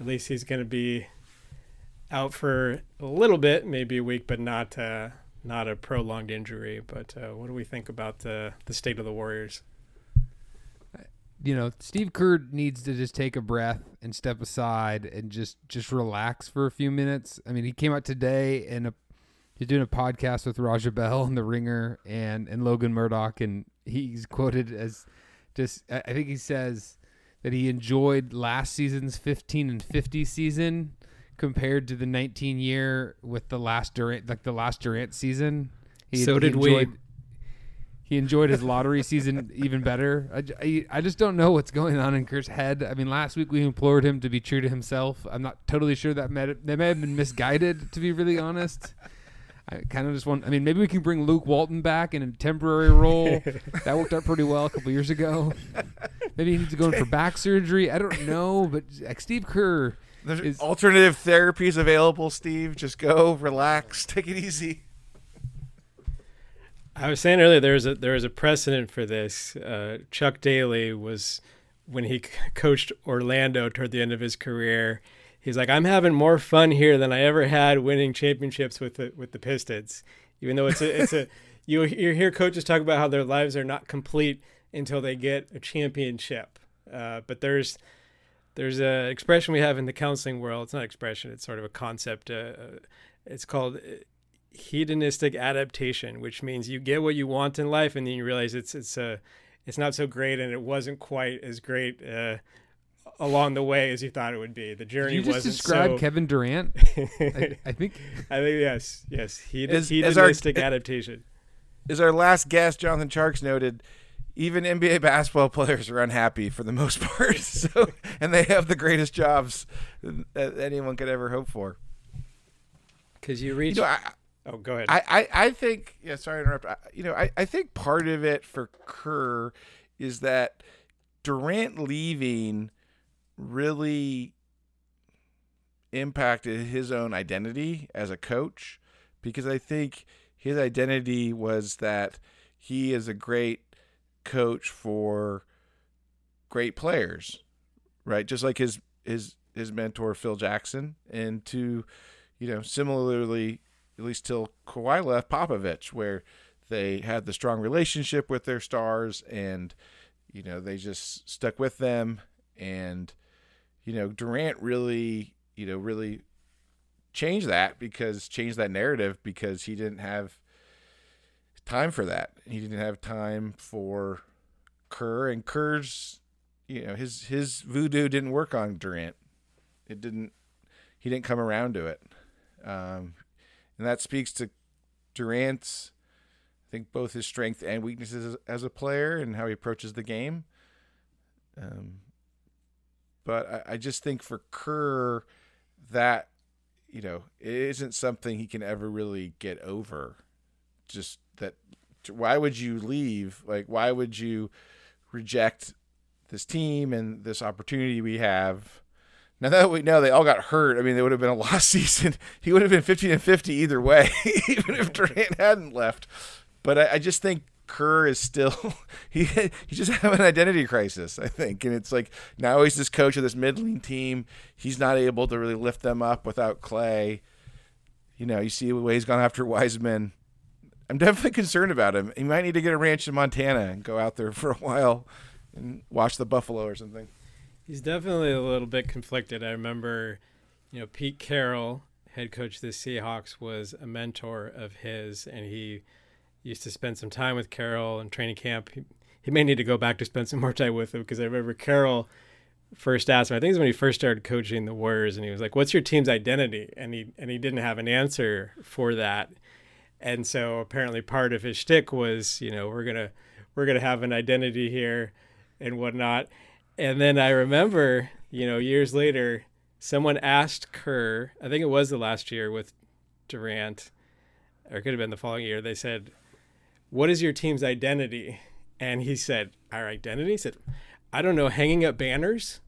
At least he's going to be out for a little bit, maybe a week, but not uh, not a prolonged injury. But uh, what do we think about the the state of the Warriors? You know, Steve Kerr needs to just take a breath and step aside and just just relax for a few minutes. I mean, he came out today and a, he's doing a podcast with Raja Bell and The Ringer and and Logan Murdock, and he's quoted as just I think he says that he enjoyed last season's 15 and 50 season compared to the 19 year with the last Durant like the last Durant season. He, so did we he enjoyed his lottery season even better. I, I, I, just don't know what's going on in Kerr's head. I mean, last week we implored him to be true to himself. I'm not totally sure that may, they may have been misguided, to be really honest. I kind of just want. I mean, maybe we can bring Luke Walton back in a temporary role. that worked out pretty well a couple years ago. Maybe he needs to go in for back surgery. I don't know, but like Steve Kerr. There's is, alternative therapies available, Steve. Just go, relax, <laughs> take it easy. I was saying earlier there was a there was a precedent for this. Uh, Chuck Daly was when he coached Orlando toward the end of his career. He's like, I'm having more fun here than I ever had winning championships with the with the Pistons. Even though it's a it's a <laughs> you you hear coaches talk about how their lives are not complete until they get a championship. Uh, but there's there's a expression we have in the counseling world. It's not expression. It's sort of a concept. Uh, uh it's called hedonistic adaptation, which means you get what you want in life, and then you realize it's it's a uh, it's not so great, and it wasn't quite as great uh, along the way as you thought it would be. The journey Did you just describe so... Kevin Durant. <laughs> I, I, think. I think yes, yes. Hed- is, hedonistic our, <laughs> adaptation. Is our last guest, Jonathan Charks noted? Even NBA basketball <laughs> players are unhappy for the most part, so and they have the greatest jobs that anyone could ever hope for. Because you reach. You know, I, Oh, go ahead. I, I, I think yeah. Sorry to interrupt. I, you know, I, I think part of it for Kerr is that Durant leaving really impacted his own identity as a coach because I think his identity was that he is a great coach for great players, right? Just like his his his mentor Phil Jackson, and to you know similarly at least till Kawhi left Popovich, where they had the strong relationship with their stars and you know they just stuck with them and you know Durant really you know really changed that because changed that narrative because he didn't have time for that. He didn't have time for Kerr and Kerr's you know his his voodoo didn't work on Durant. It didn't he didn't come around to it. Um, and that speaks to Durant's, I think, both his strength and weaknesses as a player and how he approaches the game. Um, but I, I just think for Kerr, that you know, isn't something he can ever really get over. Just that, why would you leave? Like, why would you reject this team and this opportunity we have? Now that we know they all got hurt, I mean, they would have been a <laughs> lost season. He would have been 15 and 50 either way, <laughs> even if Durant <laughs> hadn't left. But I, I just think Kerr is still he he just have an identity crisis, I think, and it's like now he's this coach of this middling team. He's not able to really lift them up without Clay. You know, you see the way he's gone after Wiseman. I'm definitely concerned about him. He might need to get a ranch in Montana and go out there for a while and watch the buffalo or something. He's definitely a little bit conflicted. I remember, you know, Pete Carroll, head coach of the Seahawks, was a mentor of his, and he used to spend some time with Carroll in training camp. He, he may need to go back to spend some more time with him because I remember Carroll first asked him. I think it was when he first started coaching the Warriors, and he was like, "What's your team's identity?" And he and he didn't have an answer for that. And so apparently part of his shtick was, you know, we're gonna we're gonna have an identity here and whatnot. And then I remember, you know, years later, someone asked Kerr, I think it was the last year with Durant, or it could have been the following year. They said, "What is your team's identity?" And he said, "Our identity." He said, "I don't know, hanging up banners."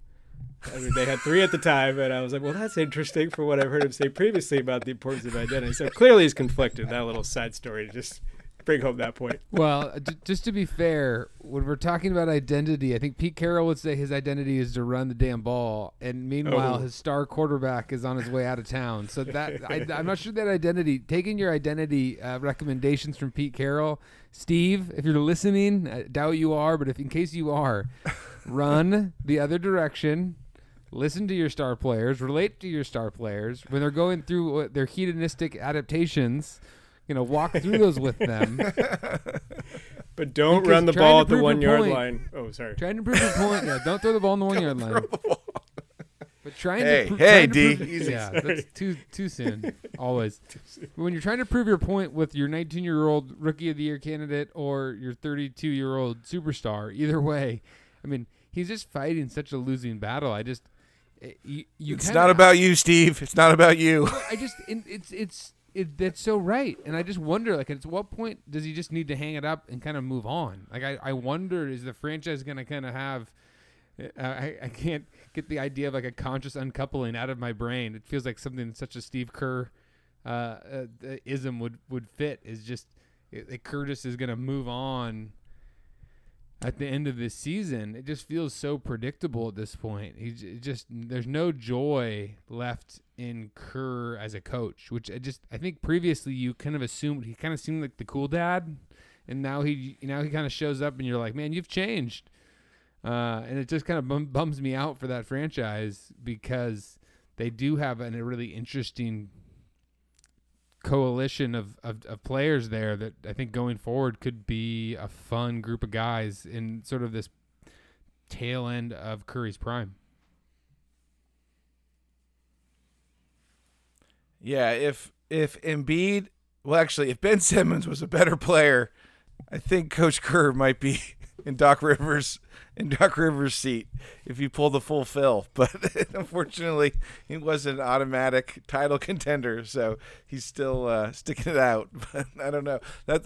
I mean, they had three at the time, and I was like, "Well, that's interesting for what I've heard him say previously about the importance of identity." So clearly, he's conflicted. That little side story just bring home that point. <laughs> Well, j- just to be fair, when we're talking about identity, I think Pete Carroll would say his identity is to run the damn ball, and meanwhile, Oh. his star quarterback is on his way out of town. So that <laughs> I, I'm not sure that identity. Taking your identity uh, recommendations from Pete Carroll, Steve, if you're listening, I doubt you are, but if in case you are, run the other direction. Listen to your star players, relate to your star players when they're going through their hedonistic adaptations. You know, walk through those with them. <laughs> But don't Because run the trying ball at the prove your one yard point- line. Oh, sorry. Trying to prove your point. Yeah, don't throw the ball on the one <laughs> yard line. But trying Hey, to pro- hey, trying to D, prove- easy. yeah, that's too too soon. <laughs> Always. When you're trying to prove your point with your 19 year old rookie of the year candidate or your 32 year old superstar, either way, I mean, he's just fighting such a losing battle. I just, eh, you, you It's kinda- not about you, Steve. It's not about you. I just it, it's it's it, that's so right, and I just wonder like at what point does he just need to hang it up and kind of move on? Like I I wonder is the franchise gonna kind of have. uh, I, I can't get the idea of like a conscious uncoupling out of my brain. It feels like something such a Steve Kerr uh, uh, ism would would fit. Is just it, that Curtis is gonna move on at the end of this season. It just feels so predictable at this point. He just there's no joy left in Kerr as a coach, which I just I think previously you kind of assumed he kind of seemed like the cool dad, and now he now he kind of shows up and you're like, man, you've changed. Uh, and it just kind of bum, bums me out for that franchise because they do have an, a really interesting coalition of, of, of players there that I think going forward could be a fun group of guys in sort of this tail end of Curry's prime. Yeah, if if Embiid, well, actually, if Ben Simmons was a better player, I think Coach Kerr might be in Doc Rivers in Doc Rivers' seat if he pulled the full Phil. <laughs> But unfortunately, he was an automatic title <laughs> contender, so he's still uh, sticking it out. <laughs> But I don't know. That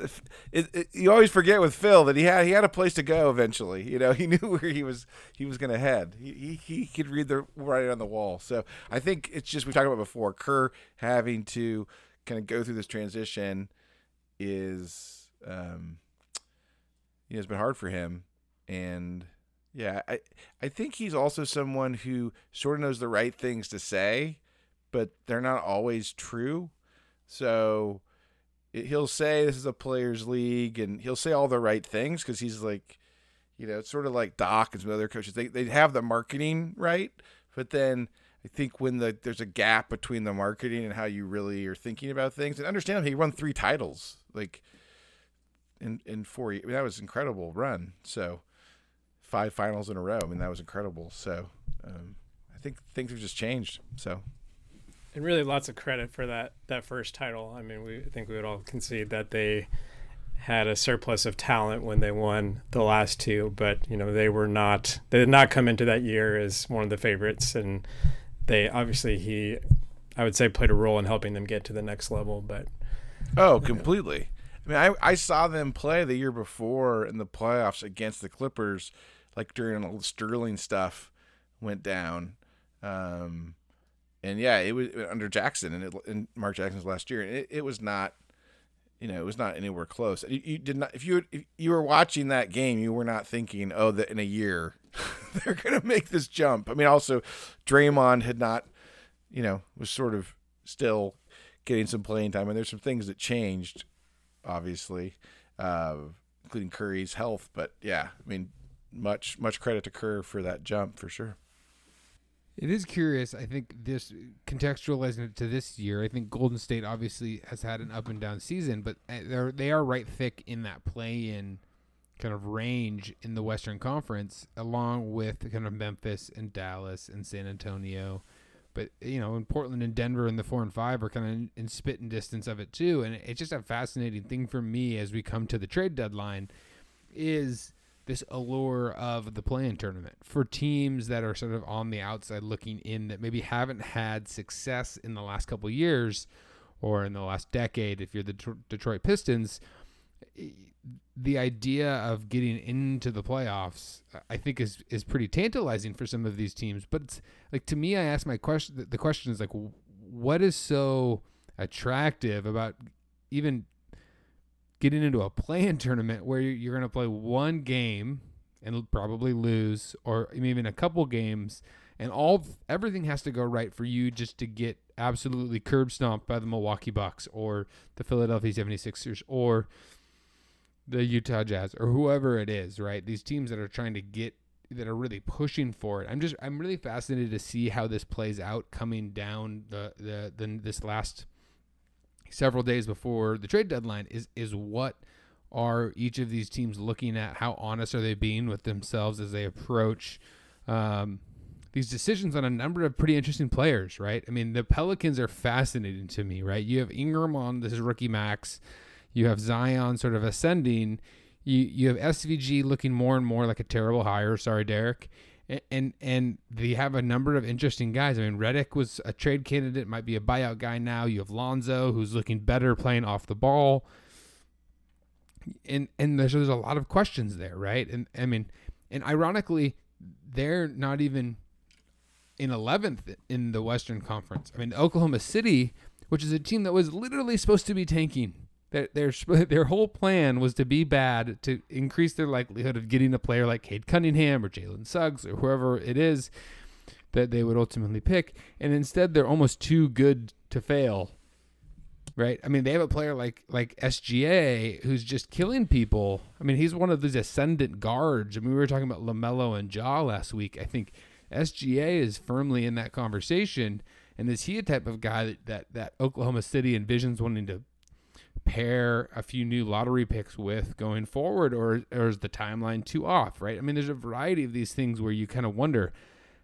it, it, you always forget with Phil that he had he had a place to go eventually. You know, he knew where he was he was going to head. He, he he could read the writing on the wall. So I think it's just we talked about before. Kerr having to kind of go through this transition is um you know, it's been hard for him. And yeah i i think he's also someone who sort of knows the right things to say but they're not always true. So it, he'll say this is a players league and he'll say all the right things because he's like you know it's sort of like doc and some other coaches they, they have the marketing right but then I think when the there's a gap between the marketing and how you really are thinking about things, and understand him, he won three titles like in in four. years. I mean, that was an incredible run. So five finals in a row. I mean, that was incredible. So um, I think things have just changed. So And really, lots of credit for that that first title. I mean, we I think we would all concede that they had a surplus of talent when they won the last two, but you know they were not. They did not come into that year as one of the favorites, and they obviously he, I would say, played a role in helping them get to the next level. But oh, completely. I mean, I I saw them play the year before in the playoffs against the Clippers, like during all the Sterling stuff went down. Um, and yeah, it was under Jackson and, it, and Mark Jackson's last year. And it, it was not, you know, it was not anywhere close. You, you did not if you if you were watching that game, you were not thinking, oh, that in a year <laughs> they're going to make this jump. I mean, also Draymond had not, you know, was sort of still getting some playing time, and there's some things that changed, obviously, uh, including Curry's health. But yeah, I mean, much much credit to Kerr for that jump for sure. It is curious. I think this contextualizing it to this year. I think Golden State obviously has had an up and down season, but uh, they're they are right thick in that play in kind of range in the Western Conference, along with kind of Memphis and Dallas and San Antonio. But you know, in Portland and Denver and the four and five are kind of in, in spitting distance of it too. And it's just a fascinating thing for me as we come to the trade deadline is this allure of the play-in tournament for teams that are sort of on the outside looking in that maybe haven't had success in the last couple years or in the last decade if you're the Detroit Pistons the idea of getting into the playoffs I think is is pretty tantalizing for some of these teams. But like to me I ask my question the question is like what is so attractive about even getting into a play-in <laughs> tournament where you're going to play one game and probably lose, or even a couple games, and all everything has to go right for you just to get absolutely curb stomped by the Milwaukee Bucks or the Philadelphia 76ers or the Utah Jazz or whoever it is, right? These teams that are trying to get that are really pushing for it. I'm just I'm really fascinated to see how this plays out coming down the the, the this last several days before the trade deadline is is what are each of these teams looking at? How honest are they being with themselves as they approach um, these decisions on a number of pretty interesting players? Right. I mean, the Pelicans are fascinating to me. Right. You have Ingram on this rookie max. You have Zion sort of ascending. You you have SVG looking more and more like a terrible hire. Sorry, Derek and and they have a number of interesting guys. I mean, Redick was a trade candidate, might be a buyout guy now. You have Lonzo, who's looking better playing off the ball, and and there's there's a lot of questions there, right? And I mean, and ironically, they're not even in 11th in the Western Conference. I mean, Oklahoma City, which is a team that was literally supposed to be tanking their, their <laughs> their whole plan was to be bad to increase their likelihood of getting a player like Cade Cunningham or Jalen Suggs or whoever it is that they would ultimately pick, and instead they're almost too good to fail. Right? I mean, they have a player like like SGA who's just killing people. I mean, he's one of these ascendant guards. I mean, we were talking about Lamelo and Ja last week. I think SGA is firmly in that conversation. And is he a type of guy that, that, that Oklahoma City envisions wanting to pair a few new lottery picks with going forward, or, or is the timeline too off, right? I mean, there's a variety of these things where you kind of wonder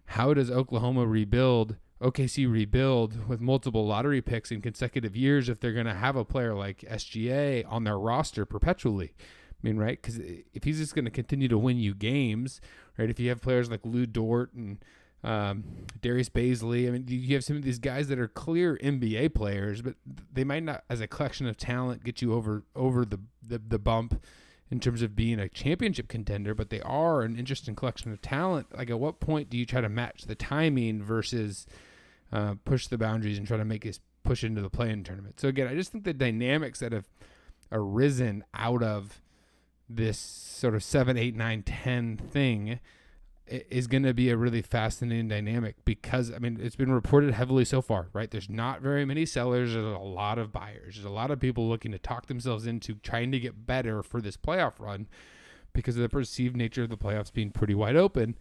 how does Oklahoma rebuild, OKC rebuild with multiple lottery picks in consecutive years if they're going to have a player like SGA on their roster perpetually? I mean, right? Because if he's just going to continue to win you games, right? If you have players like Lu Dort and um, Darius Bazley. I mean, you have some of these guys that are clear NBA players, but they might not, as a collection of talent, get you over over the, the, the bump in terms of being a championship contender. But they are an interesting collection of talent. Like, at what point do you try to match the timing versus uh, push the boundaries and try to make us push into the play-in tournament? So again, I just think the dynamics that have arisen out of this sort of seven, eight, nine, ten thing is going to be a really fascinating dynamic because I mean it's been reported heavily so far, right? There's not very many sellers. There's a lot of buyers. There's a lot of people looking to talk themselves into trying to get better for this playoff run because of the perceived nature of the playoffs being pretty wide open.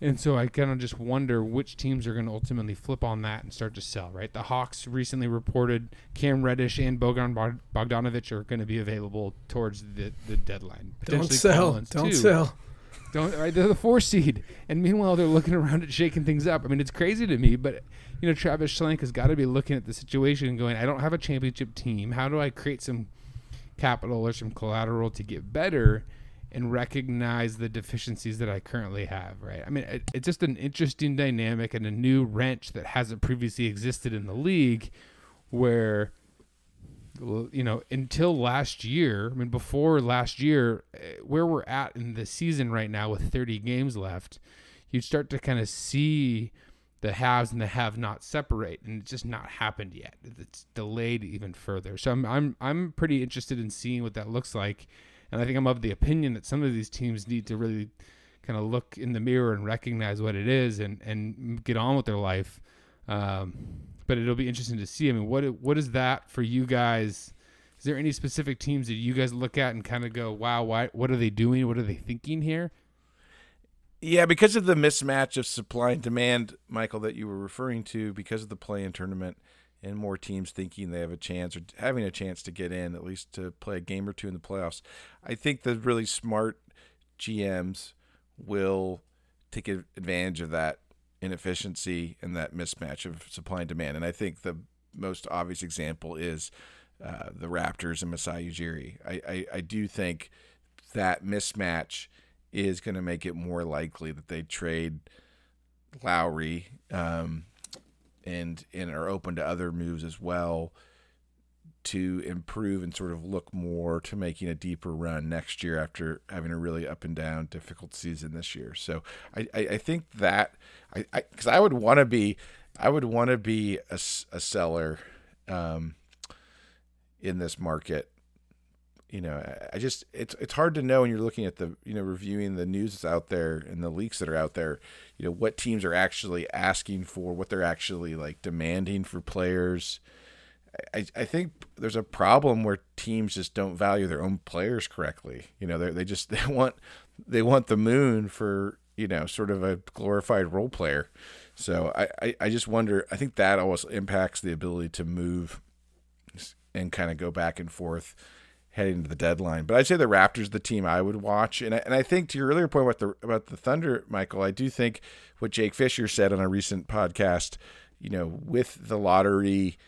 And so I kind of just wonder which teams are going to ultimately flip on that and start to sell, right? The Hawks recently reported Cam Reddish and Bogdan Bogdanovich are going to be available towards the, the deadline. Don't sell. Collins Don't too. sell. Don't right? They're the four seed, and meanwhile they're looking around at shaking things up. I mean, it's crazy to me, but you know, Travis Schlenk has got to be looking at the situation and going, "I don't have a championship team. How do I create some capital or some collateral to get better?" and recognize the deficiencies that I currently have, right? I mean, it, it's just an interesting dynamic and a new wrench that hasn't previously existed in the league where you know, until last year, I mean, before last year, eh, where we're at in the season right now with 30 games left, you start to kind of see the haves and the have not separate, and it's just not happened yet. It's delayed even further. So I'm I'm I'm pretty interested in seeing what that looks like, and I think I'm of the opinion that some of these teams need to really kind of look in the mirror and recognize what it is and and get on with their life. Um, but it'll be interesting to see. I mean, what what is that for you guys? Is there any specific teams that you guys look at and kind of go, "Wow, why, what are they doing? What are they thinking here?" Yeah, because of the mismatch of supply and demand, Michael, that you were referring to, because of the play-in tournament and more teams thinking they have a chance or having a chance to get in, at least to play a game or two in the playoffs. I think the really smart GMs will take advantage of that inefficiency and that mismatch of supply and demand. And I think the most obvious example is uh, the Raptors and Masai Ujiri. I, I, I do think that mismatch – is going to make it more likely that they trade Lowry um, and and are open to other moves as well to improve and sort of look more to making a deeper run next year after having a really up and down difficult season this year. So I, I, I think that I because I, I, would want to be I would want to be a, a seller um, in this market you know, I just it's it's hard to know when you're looking at the you know reviewing the news that's out there and the leaks that are out there. You know what teams are actually asking for, what they're actually like demanding for players. I, I think there's a problem where teams just don't value their own players correctly. You know, they they just <laughs> they want they want the moon for you know sort of a glorified role player. So I, I, I just wonder. I think that also impacts the ability to move and kind of go back and forth heading to the deadline. But I'd say the Raptors, the team I would watch, and I, and I think to your earlier point about the about the Thunder, Michael, I do think what Jake Fisher said on a recent podcast, you know, with the lottery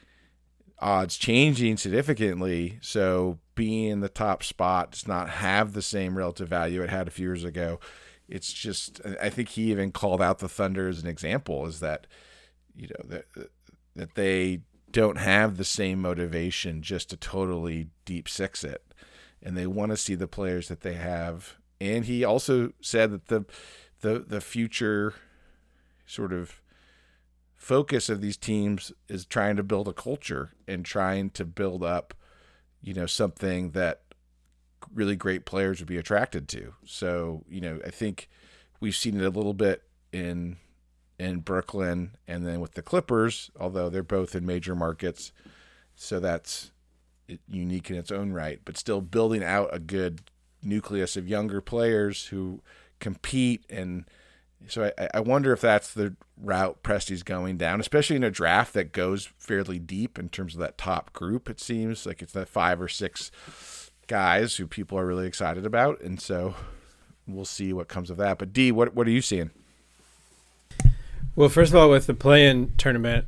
odds changing significantly, so being in the top spot does not have the same relative value it had a few years ago. It's just, I think he even called out the Thunder as an example, is that you know that that they don't have the same motivation just to totally deep six it. And they want to see the players that they have. And he also said that the the the future sort of focus of these teams is trying to build a culture and trying to build up, you know, something that really great players would be attracted to. So, you know, I think we've seen it a little bit in in Brooklyn and then with the Clippers, although they're both in major markets. So that's unique in its own right, but still building out a good nucleus of younger players who compete. And so I, I wonder if that's the route Presti's going down, especially in a draft that goes fairly deep in terms of that top group. It seems like it's that five or six guys who people are really excited about. And so we'll see what comes of that. But D, what, what are you seeing? Well, first of all, with the play-in tournament,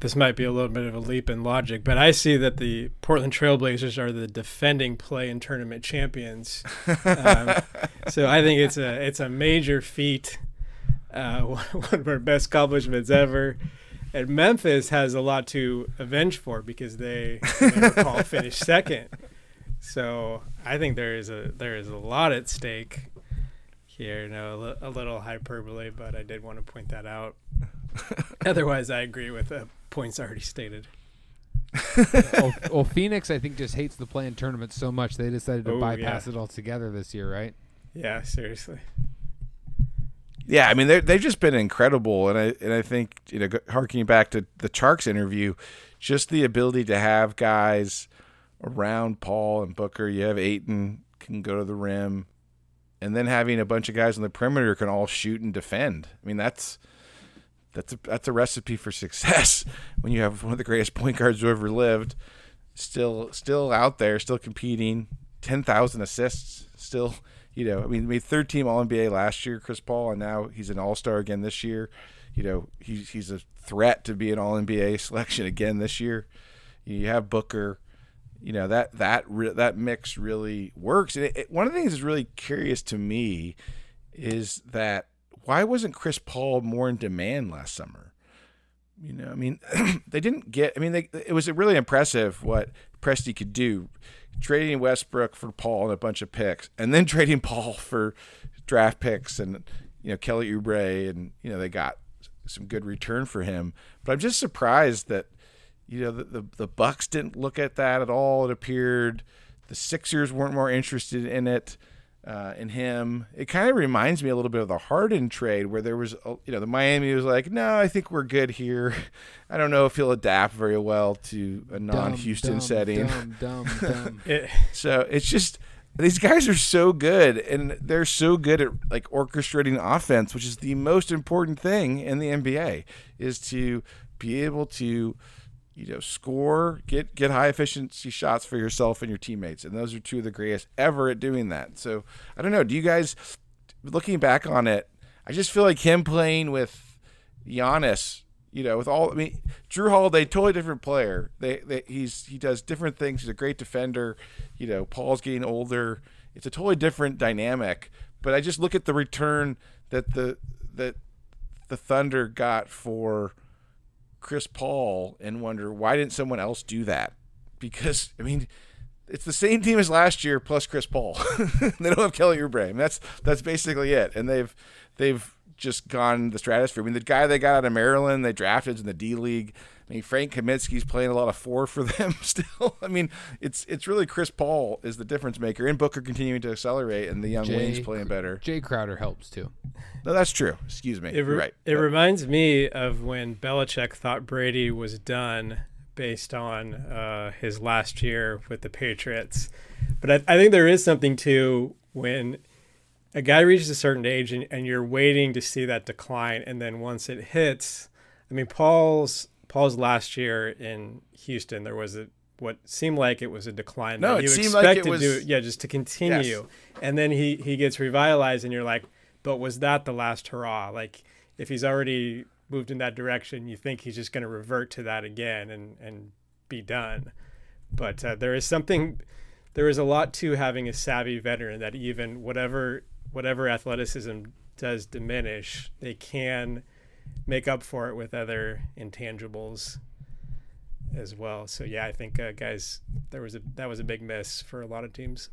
this might be a little bit of a leap in logic, but I see that the Portland Trailblazers are the defending play-in tournament champions. um, <laughs> so I think it's a it's a major feat, uh, <laughs> one of our best accomplishments ever. And Memphis has a lot to avenge for because they, they recall <laughs> finished second. So I think there is a there is a lot at stake here. No, a little hyperbole, but I did want to point that out. Otherwise, I agree with the points already stated. well, well, Phoenix, I think, just hates the play-in tournament so much they decided to oh, bypass yeah. it altogether this year, right? Yeah, seriously. Yeah, I mean they they've just been incredible, and I and I think you know harking back to the Sharks interview, just the ability to have guys around Paul and Booker. You have Ayton can go to the rim and then having a bunch of guys on the perimeter can all shoot and defend. I mean, that's that's a, that's a recipe for success <laughs> when you have one of the greatest point guards who ever lived, still still out there, still competing, ten thousand assists, still. You know, I mean, made third team All NBA last year, Chris Paul, and now he's an All Star again this year. You know, he's he's a threat to be an All NBA <laughs> selection again this year. You have Booker you know that that re- that mix really works. And it, it, one of the things that's really curious to me is that why wasn't Chris Paul more in demand last summer? You know, I mean, <clears throat> they didn't get. I mean, they, it was really impressive what Presti could do, trading Westbrook for Paul and a bunch of picks, and then <laughs> trading Paul for draft picks and you know Kelly Oubre, and you know they got some good return for him. But I'm just surprised that you know the, the the Bucks didn't look at that at all. It appeared the Sixers weren't more interested in it. Uh, in him, it kind of reminds me a little bit of the Harden trade, where there was, you know, the Miami was like, "No, I think we're good here. <laughs> I don't know if he'll adapt very well to a non-Houston dumb, setting." Dumb, dumb, <laughs> dumb. It, So it's just these guys are so good, and they're so good at like orchestrating offense, which is the most important thing in the NBA, is to be able to, you know, score, get get high efficiency shots for yourself and your teammates, and those are two of the greatest ever at doing that. So I don't know. Do you guys, looking back on it, I just feel like him playing with Giannis you know, with all I mean, Drew Holiday, totally different player. They, they he's he does different things. He's a great defender. You know, Paul's getting older. It's a totally different dynamic. But I just look at the return that the that the Thunder got for Chris Paul and wonder why didn't someone else do that? Because I mean, it's the same team as last year plus Chris Paul. <laughs> they don't have Kelly Oubre. I mean, that's that's basically it. And they've they've just gone the stratosphere. I mean, the guy they got out of Maryland, they drafted in the D League. I mean, Frank Kaminsky's playing a lot of four for <laughs> them still. I mean, it's it's really Chris Paul is the difference maker, and Booker continuing to accelerate, and the young Jay wings playing better. Jay Crowder helps too. No, that's true. Excuse me. it, re- right. it reminds me of when Belichick thought Brady was done based on uh, his last year with the Patriots. But I, I think there is something to when a guy reaches a certain age and, and you're waiting to see that decline, and then once it hits, I mean, Paul's Paul's last year in Houston, there was a what seemed like it was a decline. No, it you seemed like it was- to, yeah, just to continue, and then he he gets revitalized, and you're like, but was that the last hurrah? Like, if he's already moved in that direction, you think he's just going to revert to that again and and be done. But uh, there is something, there is a lot to having a savvy veteran that even whatever whatever athleticism does diminish, they can make up for it with other intangibles as well. So yeah, I think uh, guys, there was a that was a big miss for a lot of teams.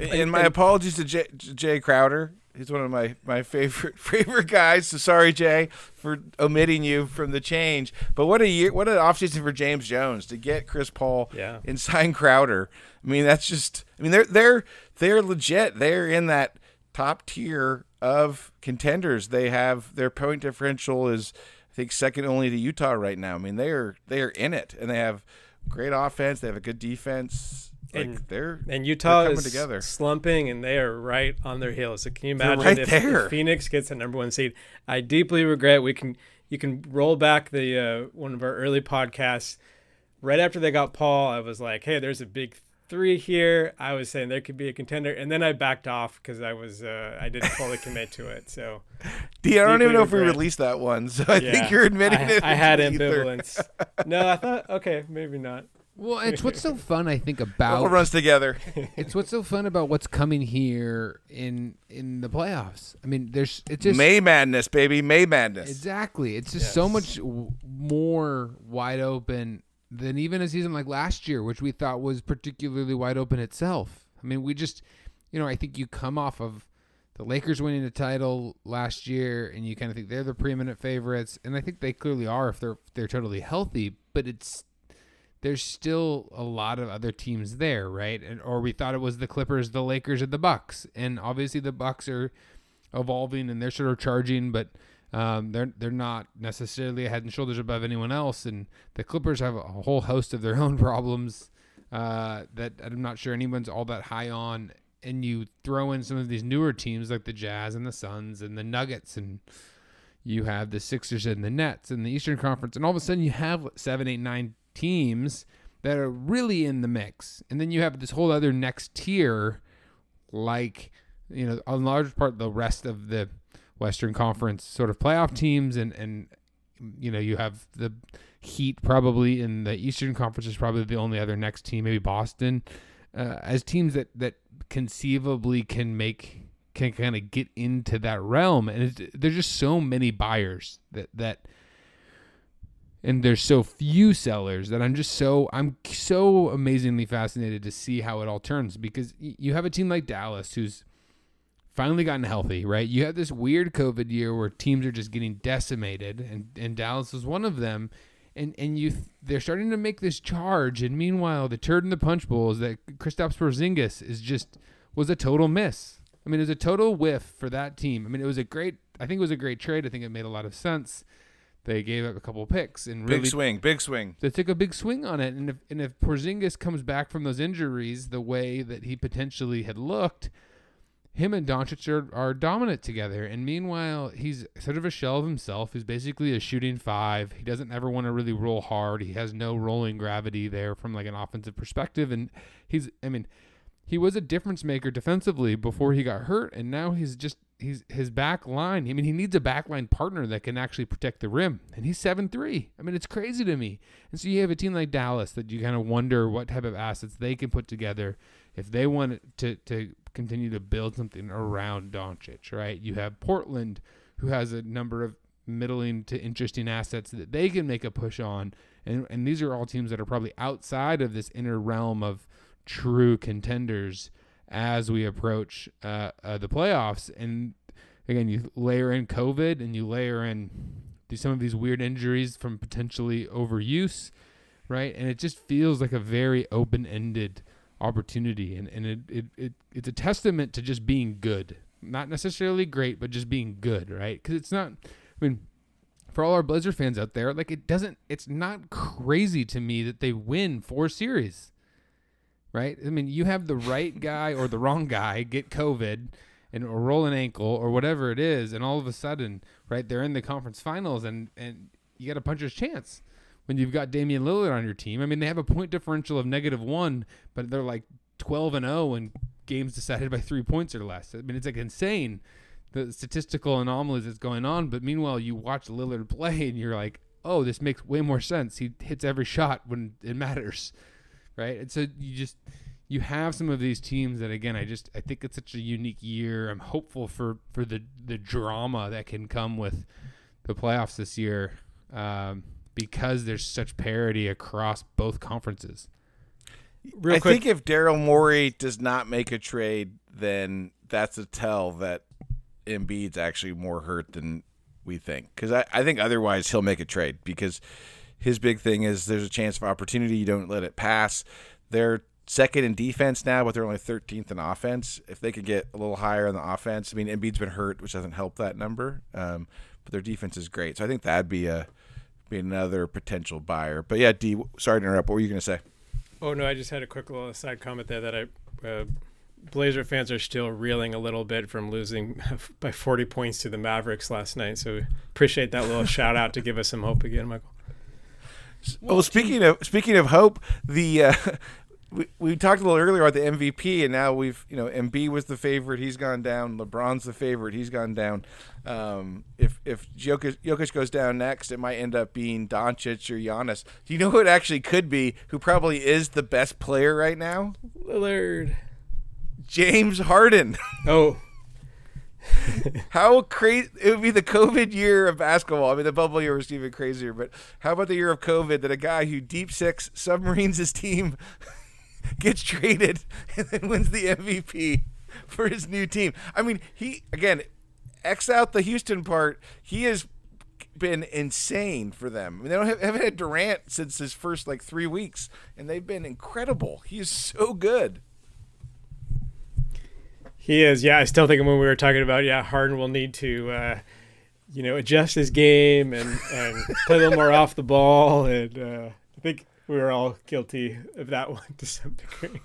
And my apologies to Jay, Jay Crowder. He's one of my, my favorite <laughs> favorite guys. So sorry, Jay, for omitting you from the change. But what a year! What an offseason for James Jones to get Chris Paul Yeah. and sign Crowder. I mean, that's just. I mean, they're they're they're legit. They're in that top tier of contenders. They have their point differential is I think second only to Utah right now. I mean, they are they are in it, and they have great offense. They have a good defense. Like And- they're And Utah coming is together. slumping, and they are right on their heels. So can you imagine right if, if Phoenix gets the number one seed? I deeply regret. We can you can roll back the uh, one of our early podcasts. Right after they got Paul, I was like, "Hey, there's a big three here." I was saying there could be a contender, and then I backed off because I was uh, I didn't fully commit to it. So <laughs> D, I don't Deeply even know if we released that one, so I yeah, think you're admitting I, it. I had into the ether. ambivalence. no, I thought okay, maybe not. Well, it's what's so <laughs> fun, I think, It all about runs together. <laughs> it's what's so fun about what's coming here in in the playoffs. I mean, there's it's just May Madness, baby, May Madness. exactly. It's just so much w- more wide open than even a season like last year, which we thought was particularly wide open itself. I mean, we just, you know, I think you come off of the Lakers winning the title last year, and you kind of think they're the preeminent favorites, and I think they clearly are if they're they're totally healthy. But it's there's still a lot of other teams there, right? And or we thought it was the Clippers, the Lakers, and the Bucks, and obviously the Bucks are evolving and they're sort of charging, but um, they're they're not necessarily head and shoulders above anyone else. And the Clippers have a whole host of their <laughs> own problems uh, that I'm not sure anyone's all that high on. And you throw in some of these newer teams like the Jazz and the Suns and the Nuggets, and you have the Sixers and the Nets and the Eastern Conference, and all of a sudden you have seven, eight, nine teams that are really in the mix. And then you have this whole other next tier, like you know, on large part the rest of the Western Conference sort of playoff teams, and and you know you have the Heat probably in the Eastern Conference is probably the only other next team, maybe Boston, uh, as teams that that conceivably can make can kind of get into that realm, and there's just so many buyers that that and there's so few sellers that I'm just so I'm so amazingly fascinated to see how it all turns because you have a team like Dallas who's finally gotten healthy, right? You had this weird COVID year where teams are just getting decimated, and, and Dallas was one of them. And and you they're starting to make this charge, and meanwhile the turd in the punch bowl is that Kristaps Porzingis is just was a total miss. I mean, it was a total whiff for that team. I mean, it was a great. I think it was a great trade. I think it made a lot of sense. They gave up a couple picks and really Big swing, big swing. they took a big swing on it. And if and if Porzingis comes back from those injuries the way that he potentially had looked, him and Doncic are, are dominant together. And meanwhile, he's sort of a shell of himself. He's basically a shooting five. He doesn't ever want to really roll hard. He has no rolling gravity there from like an offensive perspective. And he's I mean, he was a difference maker defensively before he got hurt, and now he's just he's his back line. I mean, he needs a back line partner that can actually protect the rim, and he's seven three. I mean, it's crazy to me. And so you have a team like Dallas that you kind of wonder what type of assets they can put together if they want to to continue to build something around Doncic. Right? You have Portland, who has a number of middling to interesting assets that they can make a push on, and and these are all teams that are probably outside of this inner realm of true contenders as we approach uh, uh, the playoffs. And again, you layer in COVID and you layer in some of these weird injuries from potentially overuse, right? And it just feels like a very open ended opportunity. And, and it, it, it, it's a testament to just being good. Not necessarily great, but just being good, right? Because it's not, I mean, for all our Blazer fans out there, like it doesn't, it's not crazy to me that they win four series right? I mean, you have the right <laughs> guy or the wrong guy get COVID and or roll an ankle or whatever it is, and all of a sudden, right, they're in the conference finals, and and you got a puncher's chance when you've got Damian Lillard on your team. I mean, they have a point differential of negative one, but they're like twelve and zero in games decided by three points or less. I mean, it's like insane the statistical anomalies that's going on. But meanwhile, you watch Lillard play, and you're like, oh, this makes way more sense. He hits every shot when it matters right? And so you just you have some of these teams that again, I just I think it's such a unique year. I'm hopeful for for the the drama that can come with the playoffs this year um, because there's such parity across both conferences. Real I quick, think if Daryl Morey does not make a trade, then that's a tell that Embiid's actually more hurt than we think. Because I, I think otherwise he'll make a trade because his big thing is there's a chance of opportunity. You don't let it pass. They're second in defense now, but they're only 13th in offense. If they could get a little higher on the offense, I mean, Embiid's been hurt, which doesn't help that number. Um, but their defense is great, so I think that'd be a be another potential buyer. But yeah, D, sorry to interrupt. What were you going to say? Oh no, I just had a quick little side comment there that I uh, Blazer fans are still reeling a little bit from losing <laughs> by 40 points to the Mavericks last night. So appreciate that little <laughs> shout out to give us some hope again, Michael. Well, speaking of speaking of hope, the uh, <laughs> we, we talked a little earlier about the MVP, and now we've you know Embiid was the favorite, he's gone down. LeBron's the favorite, he's gone down. Um, if if Jokic, Jokic goes down next, it might end up being Doncic or Giannis. Do you know who it actually could be? Who probably is the best player right now? Lillard. James Harden. <laughs> Oh, How crazy it would be the COVID year of basketball. I mean, the bubble year was even crazier, but how about the year of COVID that a guy who deep six submarines his team gets traded <laughs> and then wins the MVP for his new team? I mean, he again, X out the Houston part. He has been insane for them. I mean, they don't have, haven't had Durant since his first like three weeks, and they've been incredible. He is so good. he is. Yeah, I still think when we were talking about yeah, Harden will need to. Uh, you know, adjust his game and, and <laughs> play a little more off the ball, and uh, I think we were all guilty of that <laughs> one to some degree.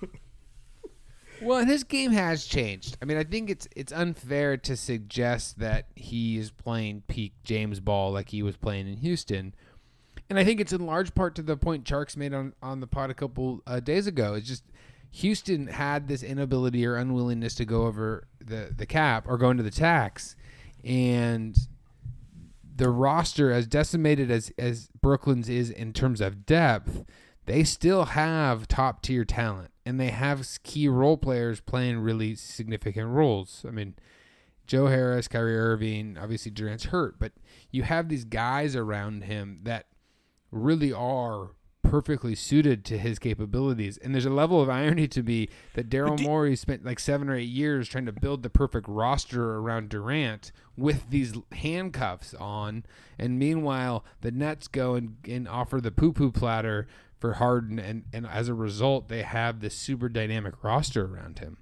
Well, his game has changed. I mean, I think it's it's unfair to suggest that he is playing peak James Ball like he was playing in Houston. And I think it's in large part to the point Charks made on, on the pod a couple uh, days ago. It's just Houston had this inability or unwillingness to go over the, the cap or go into the tax. And the roster, as decimated as, as Brooklyn's is in terms of depth, they still have top tier talent and they have key role players playing really significant roles. I mean, Joe Harris, Kyrie Irving, obviously Durant's hurt, but you have these guys around him that really are perfectly suited to his capabilities. And there's a level of irony to be that Daryl Morey spent like seven or eight years trying to build the perfect roster around Durant with these handcuffs on, and meanwhile the Nets go and, and offer the poo poo platter for Harden, and and as a result they have this super dynamic roster around him.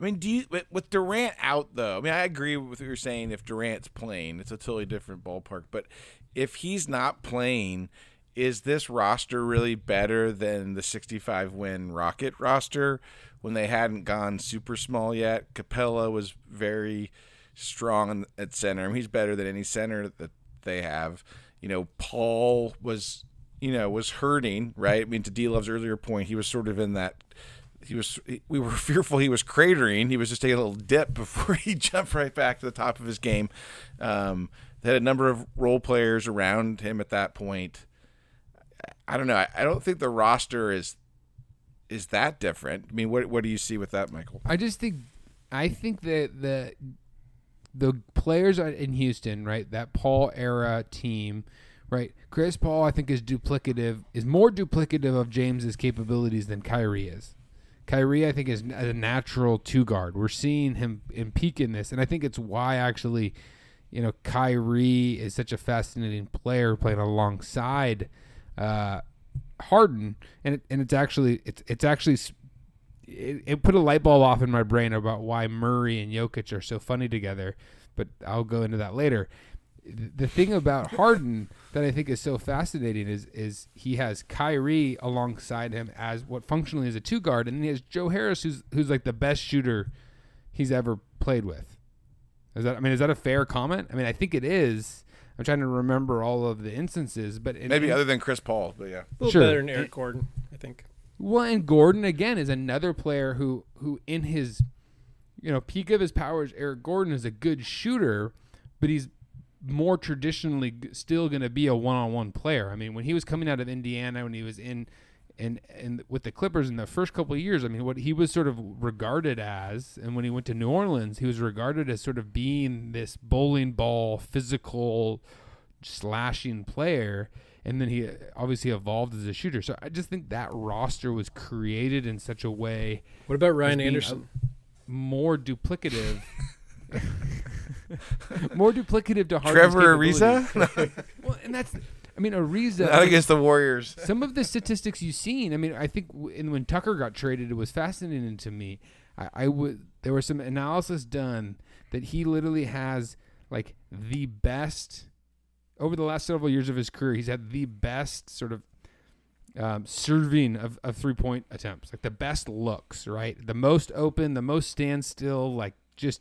I mean, do you with Durant out though? I mean, I agree with what you're saying. If Durant's playing, it's a totally different ballpark. But if he's not playing, is this roster really better than the 65 win Rocket roster when they hadn't gone super small yet? Capela was very strong at center. He's better than any center that they have. You know, Paul was, you know, was hurting, right? I mean, to D Love's earlier point, he was sort of in that he was we were <laughs> fearful he was cratering. He was just taking a little dip <laughs> before he jumped right back to the top of his game. Um, they had a number of role players around him at that point. I don't know. I, I don't think the roster is is that different. I mean, what what do you see with that, Michael? I just think I think that the the players in Houston, right, that Paul era team, right? Chris Paul, I think, is duplicative, is more duplicative of James's capabilities than Kyrie is. Kyrie, I think, is a natural two guard. We're seeing him in peak in this, and I think it's why actually, you know, Kyrie is such a fascinating player playing alongside uh, Harden, and it, and it's actually it's it's actually it, it put a light bulb off in my brain about why Murray and Jokic are so funny together. But I'll go into that later the thing about Harden that I think is so fascinating is is he has Kyrie alongside him as what functionally is a two guard, and then he has Joe Harris, who's who's like the best shooter he's ever played with. Is that I mean, is that a fair comment? I mean, I think it is. I'm trying to remember all of the instances, but in, maybe in, other than Chris Paul, but yeah, a little Sure. better than Eric Gordon, I think. Well, and Gordon again is another player who who in his you know peak of his powers, Eric Gordon is a good shooter, but he's more traditionally still going to be a one-on-one player. I mean, when he was coming out of Indiana, when he was in and and with the Clippers in the first couple of years, I mean, what he was sort of regarded as, and when he went to New Orleans, he was regarded as sort of being this bowling ball, physical, slashing player. And then he uh, obviously evolved as a shooter. So I just think that roster was created in such a way What about Ryan being Anderson? more duplicative. <laughs> <laughs> more duplicative to Harden's Trevor capabilities. Ariza, <laughs> Well, and that's, I mean, Ariza. not against the Warriors. <laughs> some of the statistics you've seen. I mean, I think w- in, when Tucker got traded, it was fascinating to me. I, I would there was some analysis done that he literally has like the best over the last several years of his career. He's had the best sort of um, serving of, of three point attempts, like the best looks, right? The most open, the most standstill, like just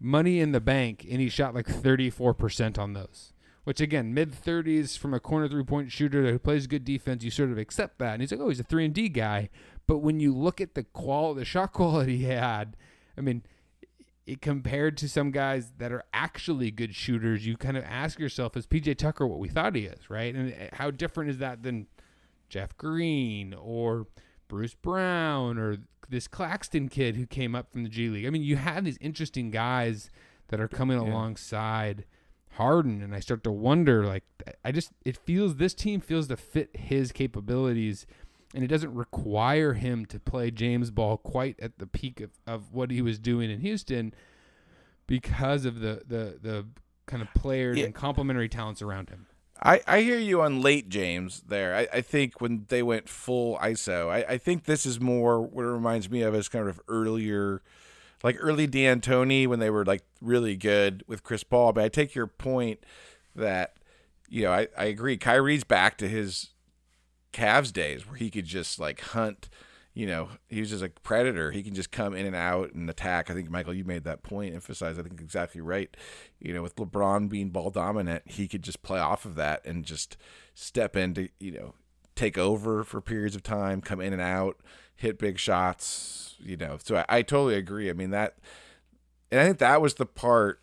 money in the bank, and he shot like 34% on those. Which again, mid 30s from a corner three point shooter who plays good defense, you sort of accept that. And he's like, oh, he's a three and D guy. But when you look at the qual, the shot <laughs> quality he had, I mean, it compared to some guys that are actually good shooters, you kind of ask yourself, is PJ Tucker what we thought he is, right? And uh, how different is that than Jeff Green or Bruce Brown or this Claxton kid who came up from the G League? I mean, you have these interesting guys that are coming alongside Harden, and I start to wonder, like, I just it feels this team feels to fit his capabilities. And it doesn't require him to play James Ball quite at the peak of, of what he was doing in Houston because of the the, the kind of players Yeah. and complementary talents around him. I, I hear you on late James there. I, I think when they went full ISO, I, I think this is more what it reminds me of is kind of earlier, like early D'Antoni when they were like really good with Chris Paul. But I take your point that, you know, I, I agree. Kyrie's back to his Cavs days where he could just like hunt. You know, he was just a predator. He can just come in and out and attack. I think Michael, you made that point, emphasized. I think exactly right. You know, with LeBron being ball dominant, he could just play off of that and just step into, you know, take over for periods of time, come in and out, hit big shots. You know, so I, I totally agree. I mean that, and I think that was the part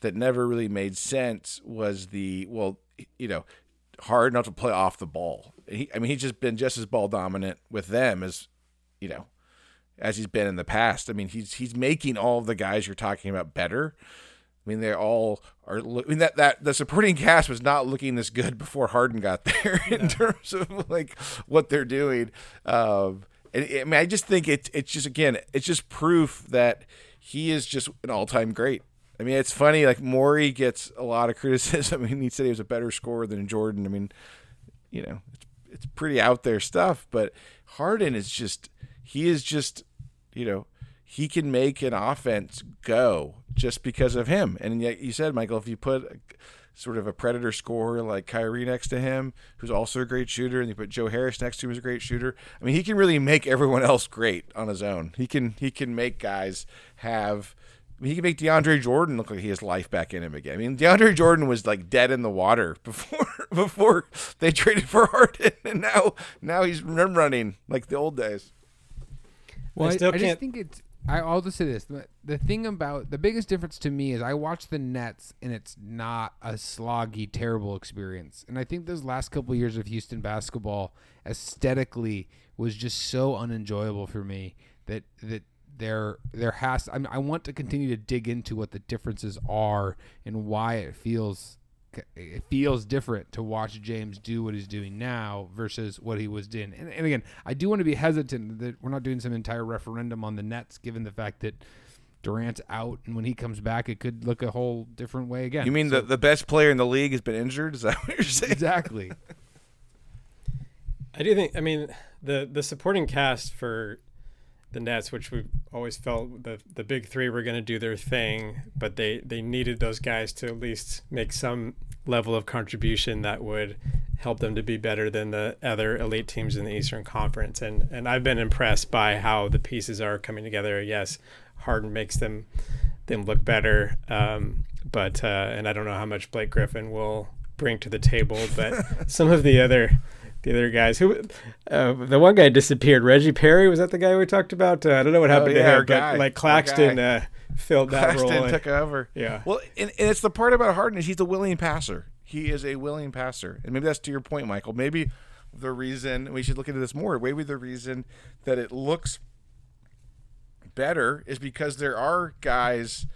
that never really made sense was the well, you know, hard not to play off the ball. He, I mean, he's just been just as ball dominant with them as, you know, as he's been in the past. I mean, he's he's making all the guys you're talking about better. I mean, they all are. I mean, that that the supporting cast was not looking this good before Harden got <laughs> there in no. terms of like what they're doing. Um, I mean, I just think it's it's just again, it's just proof that he is just an all time great. I mean, it's funny. Like Morey gets a lot of <laughs> criticism. I mean, he said he was a better scorer than Jordan. I mean, you know, it's it's pretty out there stuff. But Harden is just he is just you know he can make an offense go just because of him. And yet you said, Michael, if you put sort of a predator scorer like Kyrie next to him, who's also a great shooter, and you put Joe Harris next to him, who's a great shooter. I mean, he can really make everyone else great on his own. He can he can make guys have. I mean, he can make DeAndre Jordan look like he has life back in him again. I mean, DeAndre Jordan was like dead in the water <laughs> before before they traded for Harden, <laughs> and now now he's rim running like the old days. Well, I, I, I just think it's I, I'll just say this: the, the thing about the biggest difference to me is I watch the Nets, and it's not a sloggy, terrible experience. And I think those last couple of years of Houston basketball, aesthetically, was just so unenjoyable for me that that there there has. I, mean, I want to continue to dig into what the differences are and why it feels it feels different to watch James do what he's doing now versus what he was doing. And, and, again, I do want to be hesitant that we're not doing some entire referendum on the Nets, given the fact that Durant's out, and when he comes back, it could look a whole different way again. You mean so, the the best player in the league has been injured? Is that what you're saying? Exactly. <laughs> I do think. I mean, the the supporting cast for the Nets, which we always felt the the big three were going to do their thing, but they they needed those guys to at least make some level of contribution that would help them to be better than the other elite teams in the Eastern Conference. And and I've been impressed by how the pieces are coming together. Yes, Harden makes them them look better, um, but uh, and I don't know how much Blake Griffin will bring to the table, but <laughs> some of the other the other guys who uh, the one guy disappeared. Reggie Perry was that the guy we talked about? Uh, I don't know what happened oh, yeah, to him, but like Claxton uh, filled that Claxton role. took over. Yeah. Well, and, and it's the part about Harden is he's a willing passer. He is a willing passer, and maybe that's to your point, Michael. Maybe the reason we should look into this more. Maybe the reason that it looks better is because there are guys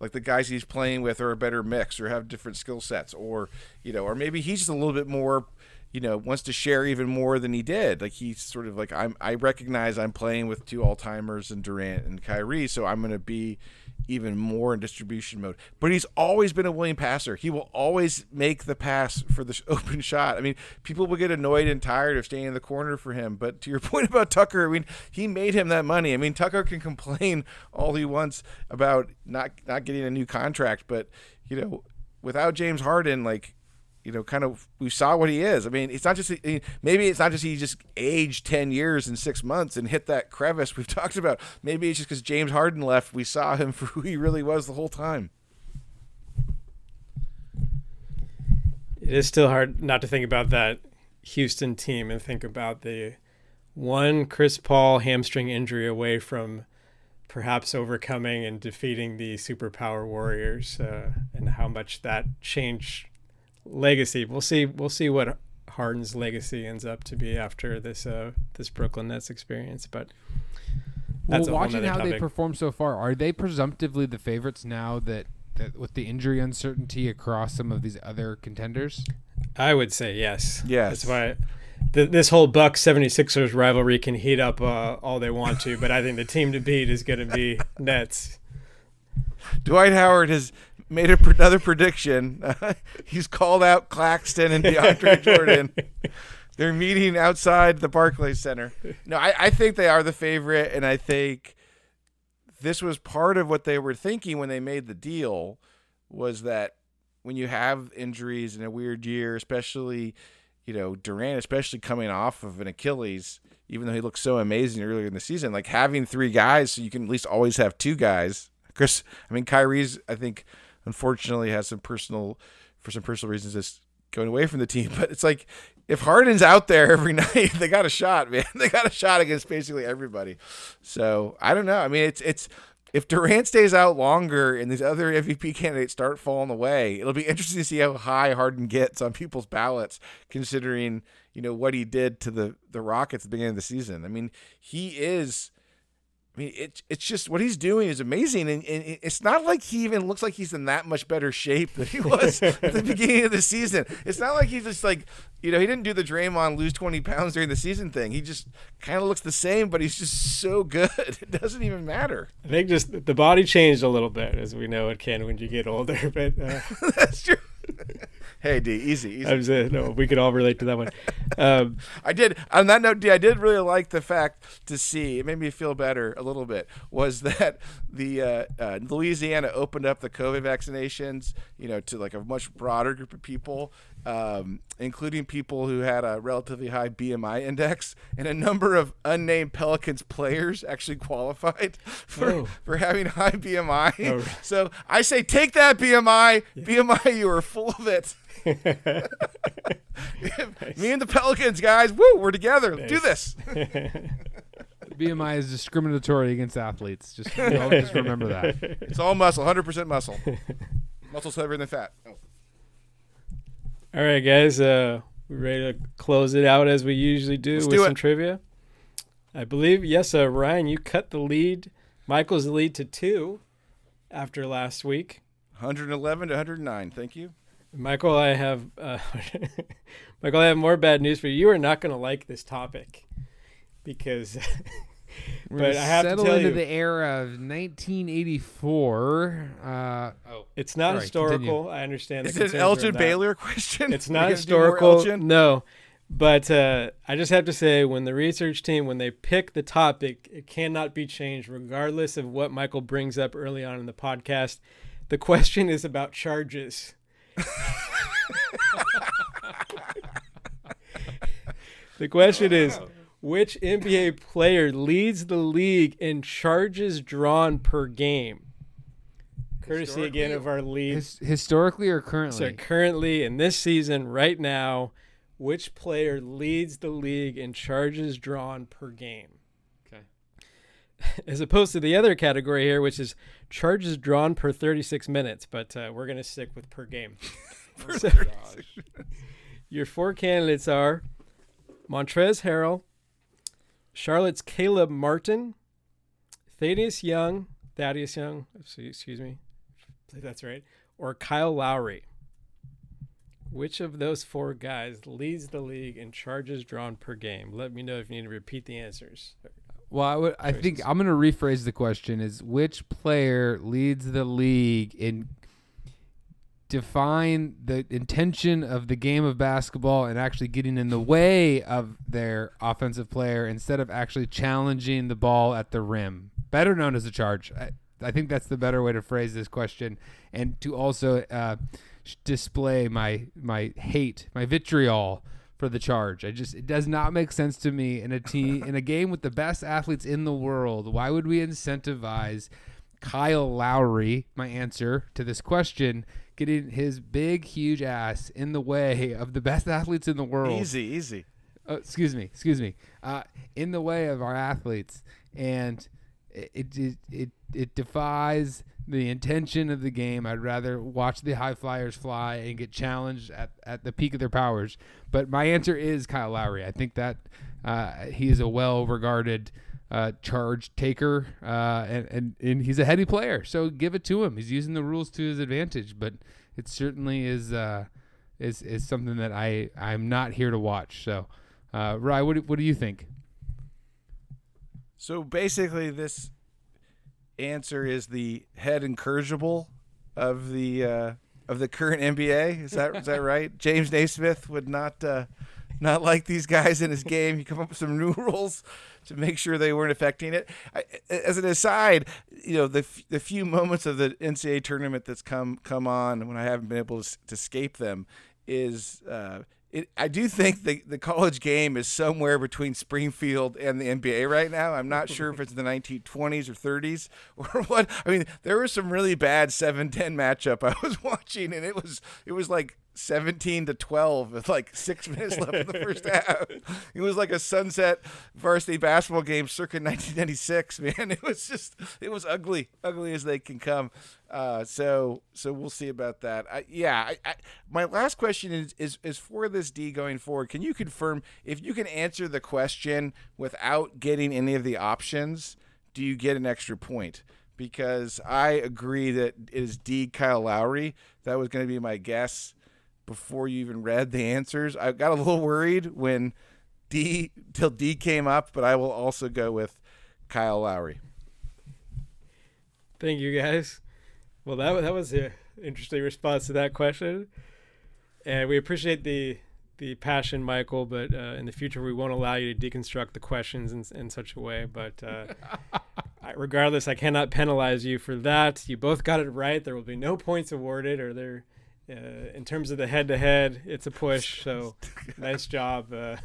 like the guys he's playing with are a better mix or have different skill sets or you know or maybe he's just a little bit more you know wants to share even more than he did. Like he's sort of like I'm I recognize I'm playing with two all timers and Durant and Kyrie, so I'm going to be even more in distribution mode. But he's always been a willing passer. He will always make the pass for the <laughs> open shot. I mean, people will get annoyed and tired of staying in the corner for him. But to your <laughs> point about Tucker, I mean, he made him that money. I mean, Tucker can complain <laughs> all he wants about not not getting a new contract, but you know, without James Harden, like you know, kind of we saw what he is. I mean, it's not just maybe it's not just he just aged ten years in six months and hit that crevice we've <laughs> talked about. Maybe it's just because James Harden left, we saw him <laughs> for who he really was the whole time. It is still hard not to think about that Houston team and think about the one Chris Paul hamstring injury away from perhaps overcoming and defeating the superpower warriors uh, and how much that changed legacy. We'll see. We'll see what Harden's legacy ends up to be after this uh, this Brooklyn Nets experience. But well, watching how topic. they perform so far, are they presumptively the favorites now that, that with the injury uncertainty across some of these other contenders? I would say yes. Yes. That's why the, this whole Bucks 76ers rivalry can heat up uh, all they want to, but I think the team to beat is going to be <laughs> Nets. Dwight Howard has made a, another prediction. Uh, <laughs> he's called out Claxton and DeAndre <laughs> Jordan. They're meeting outside the Barclays Center. No, I, I think they are the favorite, and I think this was part of what they were thinking when they made the deal was that when you have injuries in a weird year, especially you know Durant, especially coming off of an Achilles, even though he looked so amazing earlier in the season, like having three guys, so you can at least always have two guys. Chris, I mean Kyrie's, I think unfortunately has some personal for some personal reasons is going away from the team. <laughs> But it's like if Harden's out there every <laughs> night, they got a shot, man. <laughs> They got a shot against basically everybody. So I don't know. I mean, it's it's if Durant stays out longer and these other MVP candidates start falling away, it'll be interesting to see how high Harden gets on people's ballots, considering you know what he did to the the Rockets at the beginning of the season. I mean, he is I mean, it, it's just what he's doing is amazing, and, and it's not like he even looks like he's in that much better shape than he was <laughs> at the beginning of the season. It's not like he's just like, you know, he didn't do the Draymond lose twenty pounds during the season thing. He just kind of looks the same, but he's just so good. <laughs> It doesn't even matter. I think just the body changed a little bit, as we know it can when you get older. <laughs> But uh, that's true. Hey, D, easy, easy. I'm saying, no, we could all relate to that one. Um, <laughs> I did. On that note, D, I did really like the fact to see. It made me feel better a little bit. Was <laughs> that the uh, uh, Louisiana opened up the COVID vaccinations, you know, to like a much broader group of people, um, including people who had a relatively high BMI index, and a number of unnamed Pelicans players actually qualified <laughs> for Oh. for having high BMI. Oh. So I say, take that BMI. BMI, you are full of it. <laughs> <laughs> Me and the Pelicans, guys, woo, we're together. Do this. BMI is discriminatory against athletes. Just, just remember that. It's all muscle, 100% muscle. Muscle's heavier than fat. Oh. All right, guys, uh, we ready to close it out as we usually do Let's with do some trivia? I believe yes, uh, Ryan, you cut the lead. Michael's the lead to two after last week. 111 to 109. Thank you. Michael, I have uh, <laughs> Michael, I have more bad news for you. You are not going to like this topic because <laughs> We're But I have to settle tell into you- the era of 1984. Uh, oh, it's not Sorry, historical. continue. I understand. Is it Elgin. Baylor question? It's <laughs> not gonna do more historical. No. But uh, I just have to say, when the research team, when they pick the topic, it cannot be changed, regardless of what Michael brings up early on in the podcast. The question is about charges. <laughs> <laughs> the question is which NBA player leads the league in charges drawn per game? Courtesy again of our lead. his, historically or currently? So currently in this season, right now, which player leads the league in charges drawn per game? Okay. <laughs> As opposed to the other category here, which is charges drawn per 36 minutes, but uh, we're going to stick with per game. <laughs> <laughs> So- your four candidates are Montrez Harrell, Charlotte's Caleb Martin, Thaddeus Young, Thaddeus Young, excuse me, <laughs> that's right, or Kyle Lowry. Which of those four guys leads the league in charges drawn per game? Let me know if you need to repeat the answers. Well, I, would, I think I'm going to rephrase the question: Is which player leads the league in define the intention of the game of basketball and actually getting in the way of their offensive player instead of actually challenging the ball at the rim? Better known as a charge. I, I think that's the better way to phrase this question, and to also uh, display my my hate, my vitriol for the charge. I just it does not make sense to me in a team in a game with the best athletes in the world. Why would we incentivize Kyle Lowry, my answer to this question, getting his big huge ass in the way of the best <laughs> athletes in the world? Easy, easy. uh, excuse me, excuse me, uh, in the way of our athletes, and it, it it it defies the intention of the game. I'd rather watch the high flyers fly and get challenged at, at the peak of their powers. But my answer is Kyle Lowry. I think that uh, he is a well regarded uh, charge taker, uh, and, and and he's a heady player. So give it to him. He's using the rules to his advantage, but it certainly is. Uh, is is something that I I'm not here to watch. So, uh, Rye, what do, what do you think? So basically, this answer is the head incorrigible of the uh, of the current NBA. Is that is that right? <laughs> James Naismith would not uh, not like these guys in his game. He come up with some new <laughs> rules to make sure they weren't affecting it. I, as an aside, you know the f- the few moments of the NCAA tournament that's come come on when I haven't been able to, to escape them is. Uh, it, I do think the, the college game is somewhere between Springfield and the NBA right now. I'm not sure if it's the 1920s or 30s <laughs> or what. I mean, there was some really bad 7-10 matchup I was <laughs> watching, and it was it was like 17 to 12 with like six <laughs> minutes left in the first half. It was like a sunset varsity basketball game circa 1996. <laughs> Man, it was just it was ugly, ugly as they can come. Uh, so so we'll see about that. I, yeah, I, I, my last question is, is is for this D going forward. Can you confirm if you can answer the question without getting any of the options? do you get an extra point? Because I agree that it is D. Kyle Lowry. That was going to be my guess before you even read the answers. I got a little worried when D till D came up, but I will also go with Kyle Lowry. Thank you, guys. Well, that that was an interesting response to that question, and we appreciate the the passion, Michael. But uh, in the future, we won't allow you to deconstruct the questions in, in such a way. But uh, <laughs> I, regardless, I cannot penalize you for that. You both got it right. There will be no points awarded, or there. Uh, in terms of the head-to-head, it's a push. So, <laughs> nice job. Uh,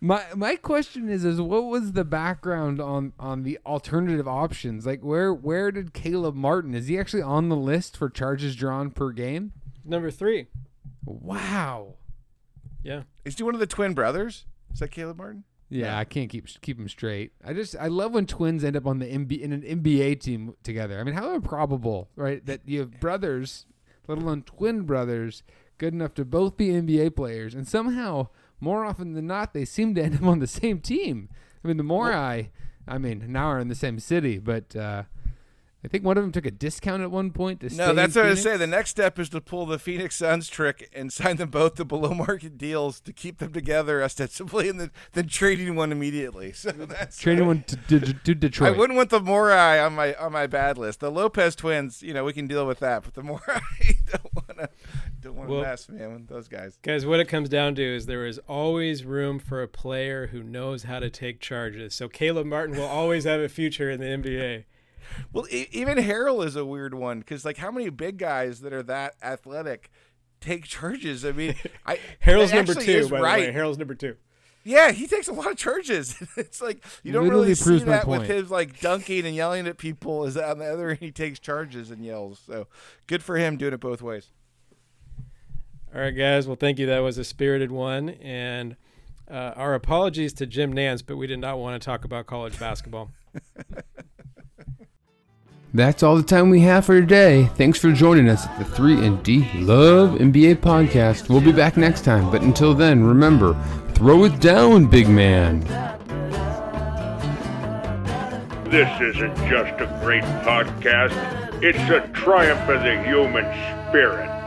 My my question is is what was the background on on the alternative options? Like where where did Caleb Martin is he actually on the list for charges drawn per game? number three. Wow. Yeah. Is he one of the twin brothers? Is that Caleb Martin? Yeah, I can't keep keep them straight. I just I love when twins end up on the MB, in an NBA team together. I mean, how improbable, right? That you have brothers, let alone twin brothers, good enough to both be NBA players, and somehow more often than not they seem to end up on the same team. I mean, the more I, I mean, now are in the same city, but uh, I think one of them took a discount at one point to stay. No, that's in what I Phoenix. say. The next step is to pull the Phoenix Suns trick and <laughs> sign them both to below market deals to keep them together ostensibly, and then, then trading one immediately. <laughs> So that's Trading one to, to, to I wouldn't want the Morai on my on my bad list. The Lopez twins, you know, we can deal with that, but the Morai <laughs> don't want to don't want to Well- mess, man, with those guys. Guys, what it comes down to is there is always room for a player who knows how to take charges. So Caleb Martin will always have a future in the NBA. Well, e- even Harrell is a weird one because like how many big guys that are that athletic take charges? I mean, <laughs> I Harrell's number two, by right. the way. Harrell's number two. Yeah, he takes a lot of charges. <laughs> it's like you don't Literally really see that with point. his like dunking and yelling at people. Is on the other end he takes charges and yells. So good for him doing it both ways. All right, guys. Well, thank you. That was a spirited one. And uh, our apologies to Jim Nantz, but we did not want to talk about college basketball. <laughs> That's all the time we have for today. Thanks for joining us at the 3 and D Love NBA podcast. We'll be back next time, but until then, remember, throw it down, big man. This isn't just a great podcast, it's a triumph of the human spirit.